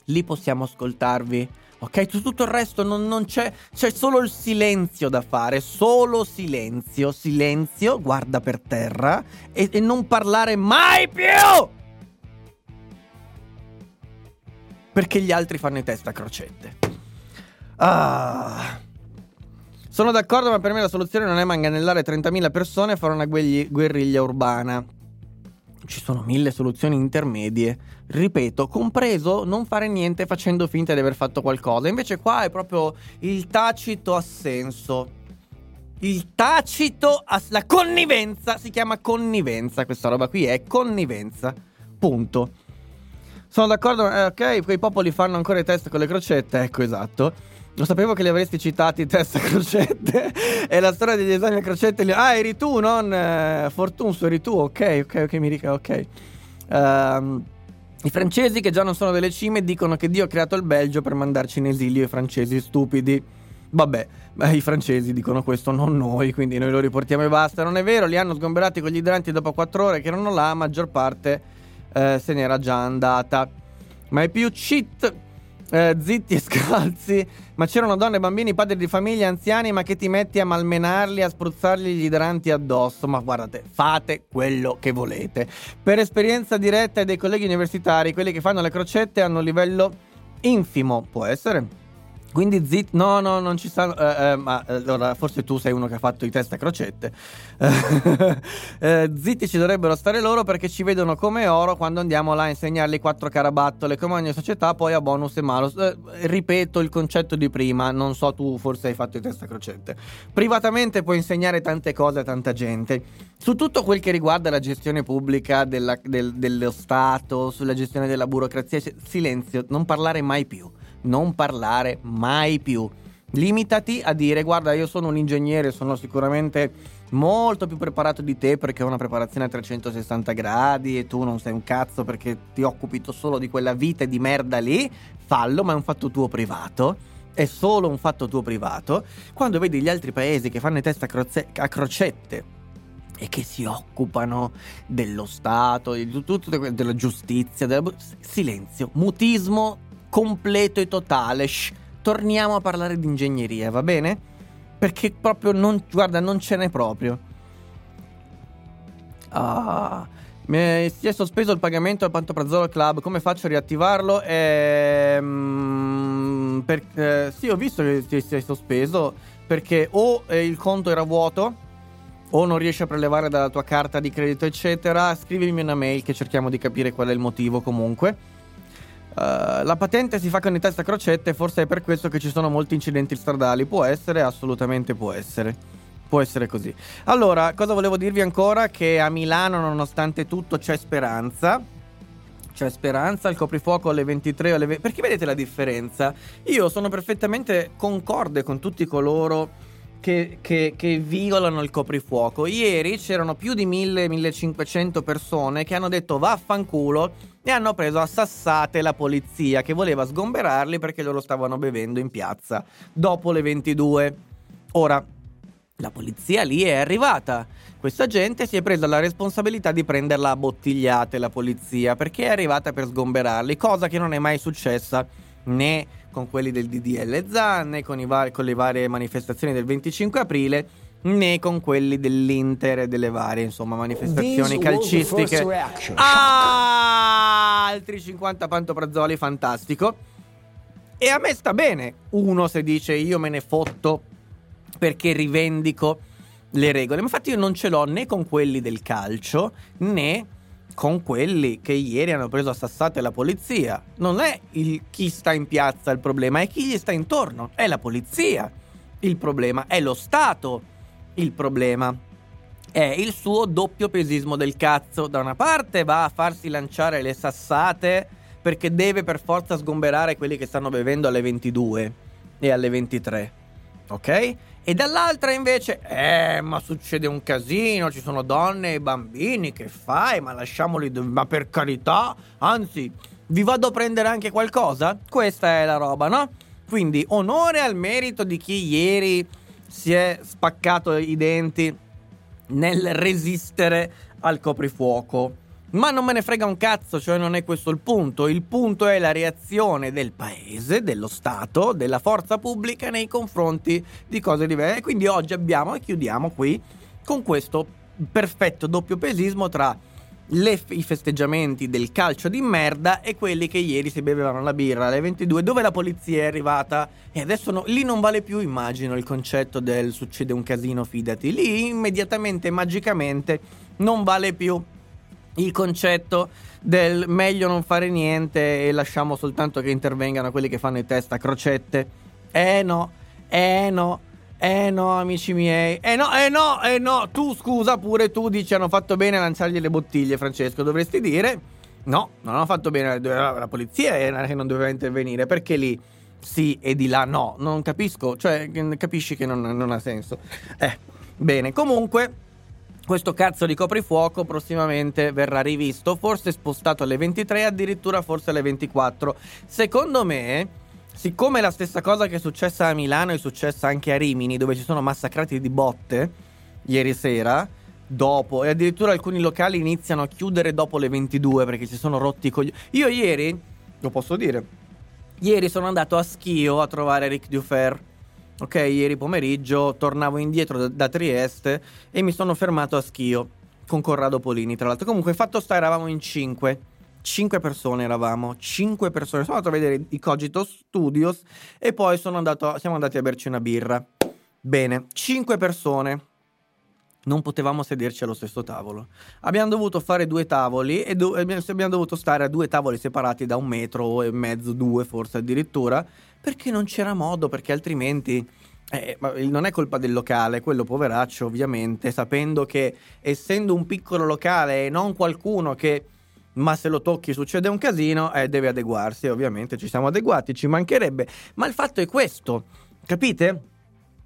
lì possiamo ascoltarvi. Ok, su tutto il resto non, non, c'è, c'è solo il silenzio da fare, solo silenzio, silenzio, guarda per terra e, e non parlare mai più! Perché gli altri fanno i testa a crocette. Ah. Sono d'accordo, ma per me la soluzione non è manganellare 30.000 persone e fare una guerriglia urbana. Ci sono mille soluzioni intermedie. Ripeto, compreso non fare niente facendo finta di aver fatto qualcosa. Invece qua è proprio il tacito assenso. Il tacito ass- la connivenza si chiama connivenza, questa roba qui è connivenza. Punto. Sono d'accordo, eh, ok, quei popoli fanno ancora i test con le crocette, ecco esatto. Lo sapevo che li avresti citati testa crocette e la storia degli esami a crocette. Li... Ah, eri tu, non eh, Fortunso, eri tu. Ok, ok, ok, mi ricordo, ok. Um, I francesi che già non sono delle cime dicono che Dio ha creato il Belgio per mandarci in esilio i francesi stupidi. Vabbè, i francesi dicono questo, non noi, quindi noi lo riportiamo e basta. Non è vero, li hanno sgomberati con gli idranti dopo quattro ore che erano là, maggior parte eh, se n'era già andata. Ma è più cheat eh, zitti e scalzi, ma c'erano donne, bambini, padri di famiglia, anziani, ma che ti metti a malmenarli, a spruzzargli gli idranti addosso. Ma guardate, fate quello che volete. Per esperienza diretta dei colleghi universitari, quelli che fanno le crocette hanno un livello infimo, può essere quindi zit, no, no, non ci stanno. Eh, eh, ma allora, forse tu sei uno che ha fatto i test a crocette. [LAUGHS] eh, zitti ci dovrebbero stare loro perché ci vedono come oro quando andiamo là a insegnarli quattro carabattole come ogni società, poi a bonus e malus. Eh, ripeto il concetto di prima, non so, tu forse hai fatto i test a crocette. Privatamente puoi insegnare tante cose a tanta gente. Su tutto quel che riguarda la gestione pubblica della, del, dello Stato, sulla gestione della burocrazia, silenzio, non parlare mai più non parlare mai più. Limitati a dire guarda io sono un ingegnere, sono sicuramente molto più preparato di te perché ho una preparazione a 360 gradi e tu non sei un cazzo perché ti occupi solo di quella vita di merda lì, fallo ma è un fatto tuo privato è solo un fatto tuo privato. Quando vedi gli altri paesi che fanno i test a, croce- a crocette e che si occupano dello Stato, di tutto, della giustizia, della... silenzio, mutismo completo e totale. Shh, torniamo a parlare di ingegneria, va bene? Perché proprio non. Guarda, non ce n'è proprio. Ah. Mi si è sospeso il pagamento al Pantoprazolo Club. Come faccio a riattivarlo? Ehm, per, eh, sì, ho visto che si è sospeso. Perché o eh, il conto era vuoto, o non riesci a prelevare dalla tua carta di credito, eccetera. Scrivimi una mail che cerchiamo di capire qual è il motivo comunque. Uh, la patente si fa con i testa crocette, forse è per questo che ci sono molti incidenti stradali. Può essere, assolutamente può essere. Può essere così. Allora, cosa volevo dirvi ancora? Che a Milano, nonostante tutto, c'è speranza. C'è speranza, il coprifuoco alle 23 o alle 20. Perché vedete la differenza? Io sono perfettamente concorde con tutti coloro che, che, che, violano il coprifuoco. Ieri c'erano più di 1000-1500 persone che hanno detto vaffanculo e hanno preso a sassate la polizia che voleva sgomberarli perché loro stavano bevendo in piazza dopo le 22. Ora, la polizia lì è arrivata. Questa gente si è presa la responsabilità di prenderla a bottigliate la polizia perché è arrivata per sgomberarli, cosa che non è mai successa né con quelli del DDL ZAN, né con, var- con le varie manifestazioni del 25 aprile, né con quelli dell'Inter e delle varie insomma, manifestazioni calcistiche. Ah, altri 50 pantoprazzoli, fantastico. E a me sta bene uno se dice io me ne fotto perché rivendico le regole. Ma infatti io non ce l'ho né con quelli del calcio né con quelli che ieri hanno preso a sassate la polizia. Non è il chi sta in piazza il problema, è chi gli sta intorno. È la polizia il problema, è lo Stato il problema. È il suo doppio pesismo del cazzo. Da una parte va a farsi lanciare le sassate perché deve per forza sgomberare quelli che stanno bevendo alle 22 e alle 23. Ok? E dall'altra invece, eh, ma succede un casino, ci sono donne e bambini, che fai? Ma lasciamoli, ma per carità, anzi, vi vado a prendere anche qualcosa? Questa è la roba, no? Quindi onore al merito di chi ieri si è spaccato i denti nel resistere al coprifuoco ma non me ne frega un cazzo, cioè non è questo il punto. Il punto è la reazione del paese, dello Stato, della forza pubblica nei confronti di cose diverse. E quindi oggi abbiamo e chiudiamo qui con questo perfetto doppio pesismo tra le, i festeggiamenti del calcio di merda e quelli che ieri si bevevano la birra alle 22 dove la polizia è arrivata e adesso no, lì non vale più immagino il concetto del succede un casino fidati lì immediatamente magicamente non vale più il concetto del meglio non fare niente e lasciamo soltanto che intervengano quelli che fanno i test a crocette. Eh no, eh no, eh no, amici miei. Eh no, eh no, eh no. Tu scusa pure, tu dici hanno fatto bene a lanciargli le bottiglie, Francesco. Dovresti dire no, non hanno fatto bene. La polizia era che non doveva intervenire. Perché lì sì e di là no? Non capisco. Cioè, capisci che non, non ha senso. Eh, bene. Comunque. Questo cazzo di coprifuoco prossimamente verrà rivisto, forse spostato alle 23, addirittura forse alle 24. Secondo me, siccome la stessa cosa che è successa a Milano è successa anche a Rimini, dove ci sono massacrati di botte ieri sera, dopo, e addirittura alcuni locali iniziano a chiudere dopo le 22 perché si sono rotti i coglioni. Io ieri, lo posso dire, ieri sono andato a Schio a trovare Rick Dufer Ok, ieri pomeriggio tornavo indietro da, da Trieste e mi sono fermato a Schio con Corrado Polini, tra l'altro. Comunque, fatto sta, eravamo in cinque. Cinque persone eravamo, cinque persone. Sono andato a vedere i Cogito Studios e poi andato, siamo andati a berci una birra. Bene, cinque persone. Non potevamo sederci allo stesso tavolo. Abbiamo dovuto fare due tavoli e do- abbiamo dovuto stare a due tavoli separati da un metro e mezzo, due forse addirittura perché non c'era modo, perché altrimenti... Eh, non è colpa del locale, quello poveraccio ovviamente, sapendo che essendo un piccolo locale e non qualcuno che ma se lo tocchi succede un casino, eh, deve adeguarsi, ovviamente ci siamo adeguati, ci mancherebbe, ma il fatto è questo, capite?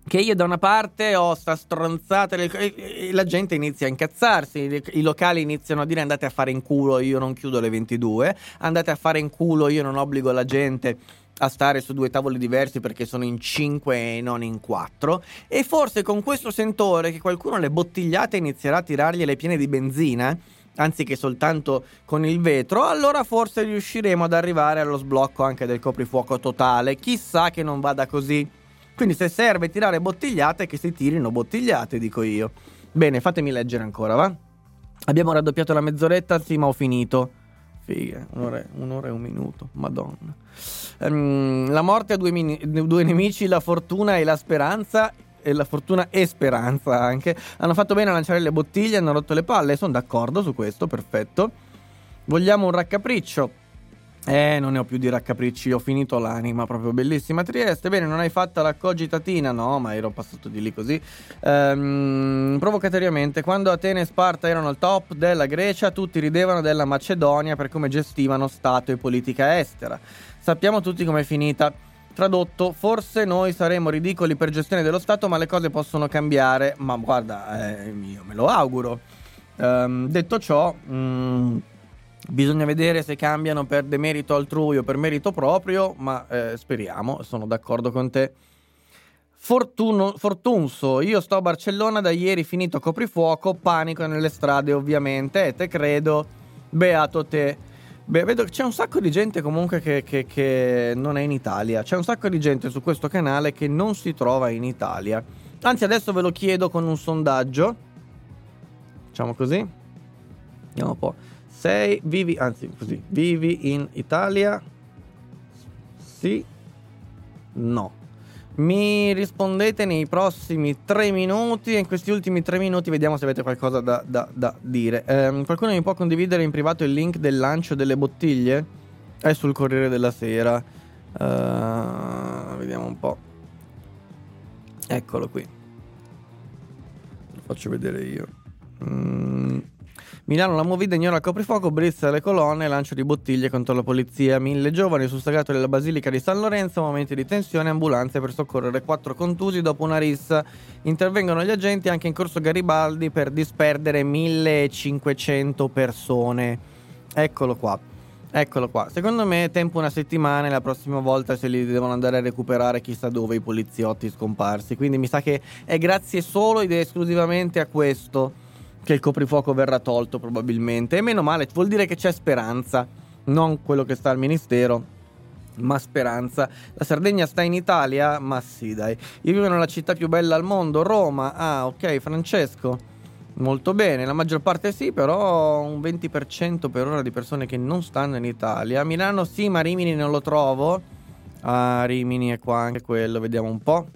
Che io da una parte ho sta stronzata, la gente inizia a incazzarsi, i locali iniziano a dire andate a fare in culo, io non chiudo le 22, andate a fare in culo, io non obbligo la gente a stare su due tavoli diversi perché sono in cinque e non in quattro. E forse con questo sentore che qualcuno le bottigliate inizierà a tirargliele piene di benzina, anziché soltanto con il vetro, allora forse riusciremo ad arrivare allo sblocco anche del coprifuoco totale. Chissà che non vada così. Quindi se serve tirare bottigliate, che si tirino bottigliate, dico io. Bene, fatemi leggere ancora, va? Abbiamo raddoppiato la mezz'oretta, sì, ma ho finito. Figa, un'ora, un'ora e un minuto, madonna. Um, la morte ha due, mini- due nemici, la fortuna e la speranza e la fortuna e speranza anche. Hanno fatto bene a lanciare le bottiglie hanno rotto le palle sono d'accordo su questo perfetto. Vogliamo un raccapriccio Eh, non ne ho più di raccapricci, ho finito l'anima, proprio bellissima Trieste. Bene, non hai fatto la cogitatina? No, ma ero passato di lì così. Ehm, provocatoriamente, quando Atene e Sparta erano al top della Grecia, tutti ridevano della Macedonia per come gestivano Stato e politica estera. Sappiamo tutti com'è finita. Tradotto, forse noi saremo ridicoli per gestione dello Stato, ma le cose possono cambiare. Ma guarda, eh, io me lo auguro. Ehm, detto ciò... Mm, Bisogna vedere se cambiano per demerito altrui o per merito proprio, ma eh, speriamo, sono d'accordo con te. Fortuno, Fortunso, io sto a Barcellona da ieri finito coprifuoco, panico nelle strade ovviamente, e te credo, beato te. Beh, vedo che c'è un sacco di gente comunque che, che, che non è in Italia, c'è un sacco di gente su questo canale che non si trova in Italia. Anzi adesso ve lo chiedo con un sondaggio, facciamo così, vediamo un po'. Sei, vivi, anzi così, vivi in Italia? Sì? No. Mi rispondete nei prossimi tre minuti e in questi ultimi tre minuti vediamo se avete qualcosa da, da, da dire. Eh, qualcuno mi può condividere in privato il link del lancio delle bottiglie? È sul Corriere della Sera. Uh, vediamo un po'. Eccolo qui. Lo faccio vedere io. Mm. Milano la movida ignora il coprifuoco, brizza le colonne, lancio di bottiglie contro la polizia. Mille giovani sul sagrato della Basilica di San Lorenzo, momenti di tensione, ambulanze per soccorrere quattro contusi dopo una rissa. Intervengono gli agenti anche in corso Garibaldi per disperdere 1500 persone. Eccolo qua. Eccolo qua. Secondo me tempo una settimana e la prossima volta se li devono andare a recuperare chissà dove i poliziotti scomparsi. Quindi mi sa che è grazie solo ed esclusivamente a questo che il coprifuoco verrà tolto probabilmente. E meno male, vuol dire che c'è speranza, non quello che sta al ministero, ma speranza. La Sardegna sta in Italia? Ma sì, dai. Io vivo nella città più bella al mondo, Roma. Ah, ok, Francesco. Molto bene, la maggior parte sì, però un 20% per ora di persone che non stanno in Italia. Milano sì, ma Rimini non lo trovo. Ah, Rimini è qua anche quello, vediamo un po'.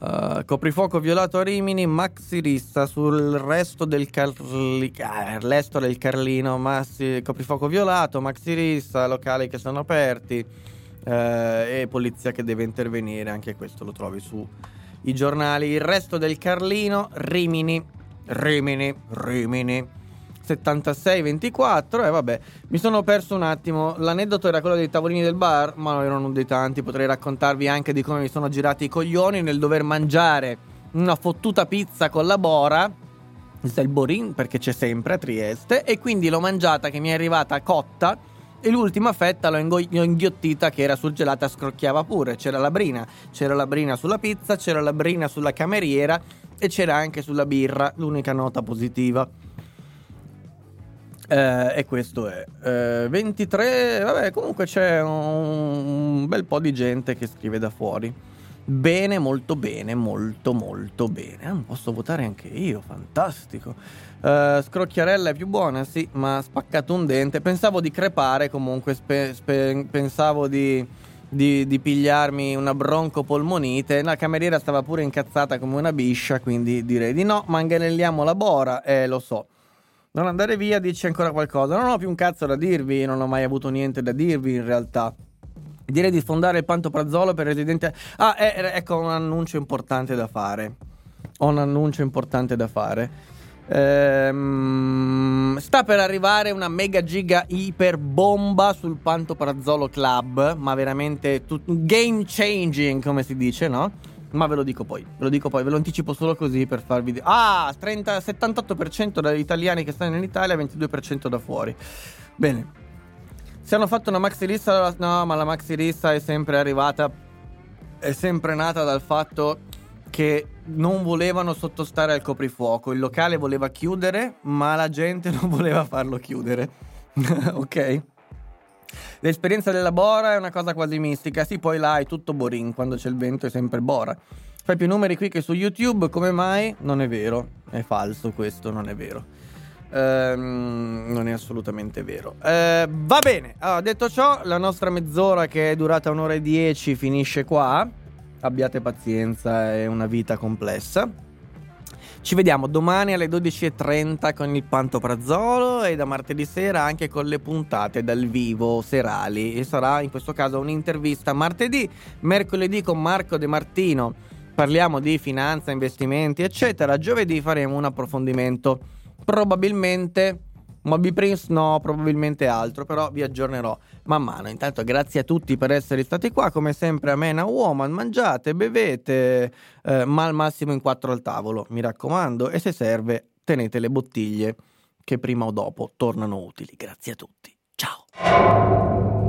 Uh, coprifuoco violato a Rimini, maxi rissa sul resto del, Carli- ah, resto del Carlino, massi, coprifuoco violato, maxi rissa, locali che sono aperti uh, e polizia che deve intervenire, anche questo lo trovi sui giornali. Il resto del Carlino, Rimini, Rimini, Rimini. 76-24 e vabbè mi sono perso un attimo. L'aneddoto era quello dei tavolini del bar ma erano dei tanti. Potrei raccontarvi anche di come mi sono girati i coglioni nel dover mangiare una fottuta pizza con la bora. Il borin perché c'è sempre a Trieste e quindi l'ho mangiata che mi è arrivata cotta e l'ultima fetta l'ho, ingo- inghiottita che era surgelata scrocchiava pure. C'era la brina c'era la brina sulla pizza c'era la brina sulla cameriera e c'era anche sulla birra l'unica nota positiva eh, e questo è. Eh, 23, vabbè, comunque c'è un, un bel po' di gente che scrive da fuori. Bene, molto bene, molto molto bene. Ah, posso votare anche io, fantastico. Uh, scrocchiarella è più buona, sì, ma ha spaccato un dente. Pensavo di crepare comunque, spe, spe, pensavo di, di, di, pigliarmi una broncopolmonite. La cameriera stava pure incazzata come una biscia, quindi direi di no, manganelliamo la bora, eh, lo so. Non andare via, dici ancora qualcosa. Non ho più un cazzo da dirvi, non ho mai avuto niente da dirvi in realtà. Direi di sfondare il pantoprazzolo per residenti. Ah, eh, eh, ecco un annuncio importante da fare. Ho un annuncio importante da fare. Ehm, sta per arrivare una mega giga iper bomba sul Pantoprazzolo Club, ma veramente tut- game changing, come si dice, no? Ma ve lo dico poi, ve lo dico poi, ve lo anticipo solo così per farvi... Di- ah, 30, 78% dagli italiani che stanno in Italia, 22% da fuori. Bene. Se hanno fatto una maxi lista, no, ma la maxi lista è sempre arrivata, è sempre nata dal fatto che non volevano sottostare al coprifuoco. Il locale voleva chiudere, ma la gente [LAUGHS] non voleva farlo chiudere. [LAUGHS] ok? L'esperienza della Bora è una cosa quasi mistica. Sì, poi là è tutto Borin, quando c'è il vento è sempre Bora. Fai più numeri qui che su YouTube, come mai? Non è vero, è falso questo, non è vero. Ehm, non è assolutamente vero. Ehm, va bene, allora, detto ciò, la nostra mezz'ora che è durata un'ora e dieci finisce qua. Abbiate pazienza, è una vita complessa. Ci vediamo domani alle 12.30 con il Pantoprazzolo e da martedì sera anche con le puntate dal vivo serali. E sarà in questo caso un'intervista martedì, mercoledì con Marco De Martino. Parliamo di finanza, investimenti, eccetera. Giovedì faremo un approfondimento. Probabilmente Moby Prince no, probabilmente altro, però vi aggiornerò man mano. Intanto grazie a tutti per essere stati qua, come sempre a Mena Woman, mangiate, bevete, eh, ma al massimo in quattro al tavolo, mi raccomando, e se serve tenete le bottiglie che prima o dopo tornano utili. Grazie a tutti. Ciao.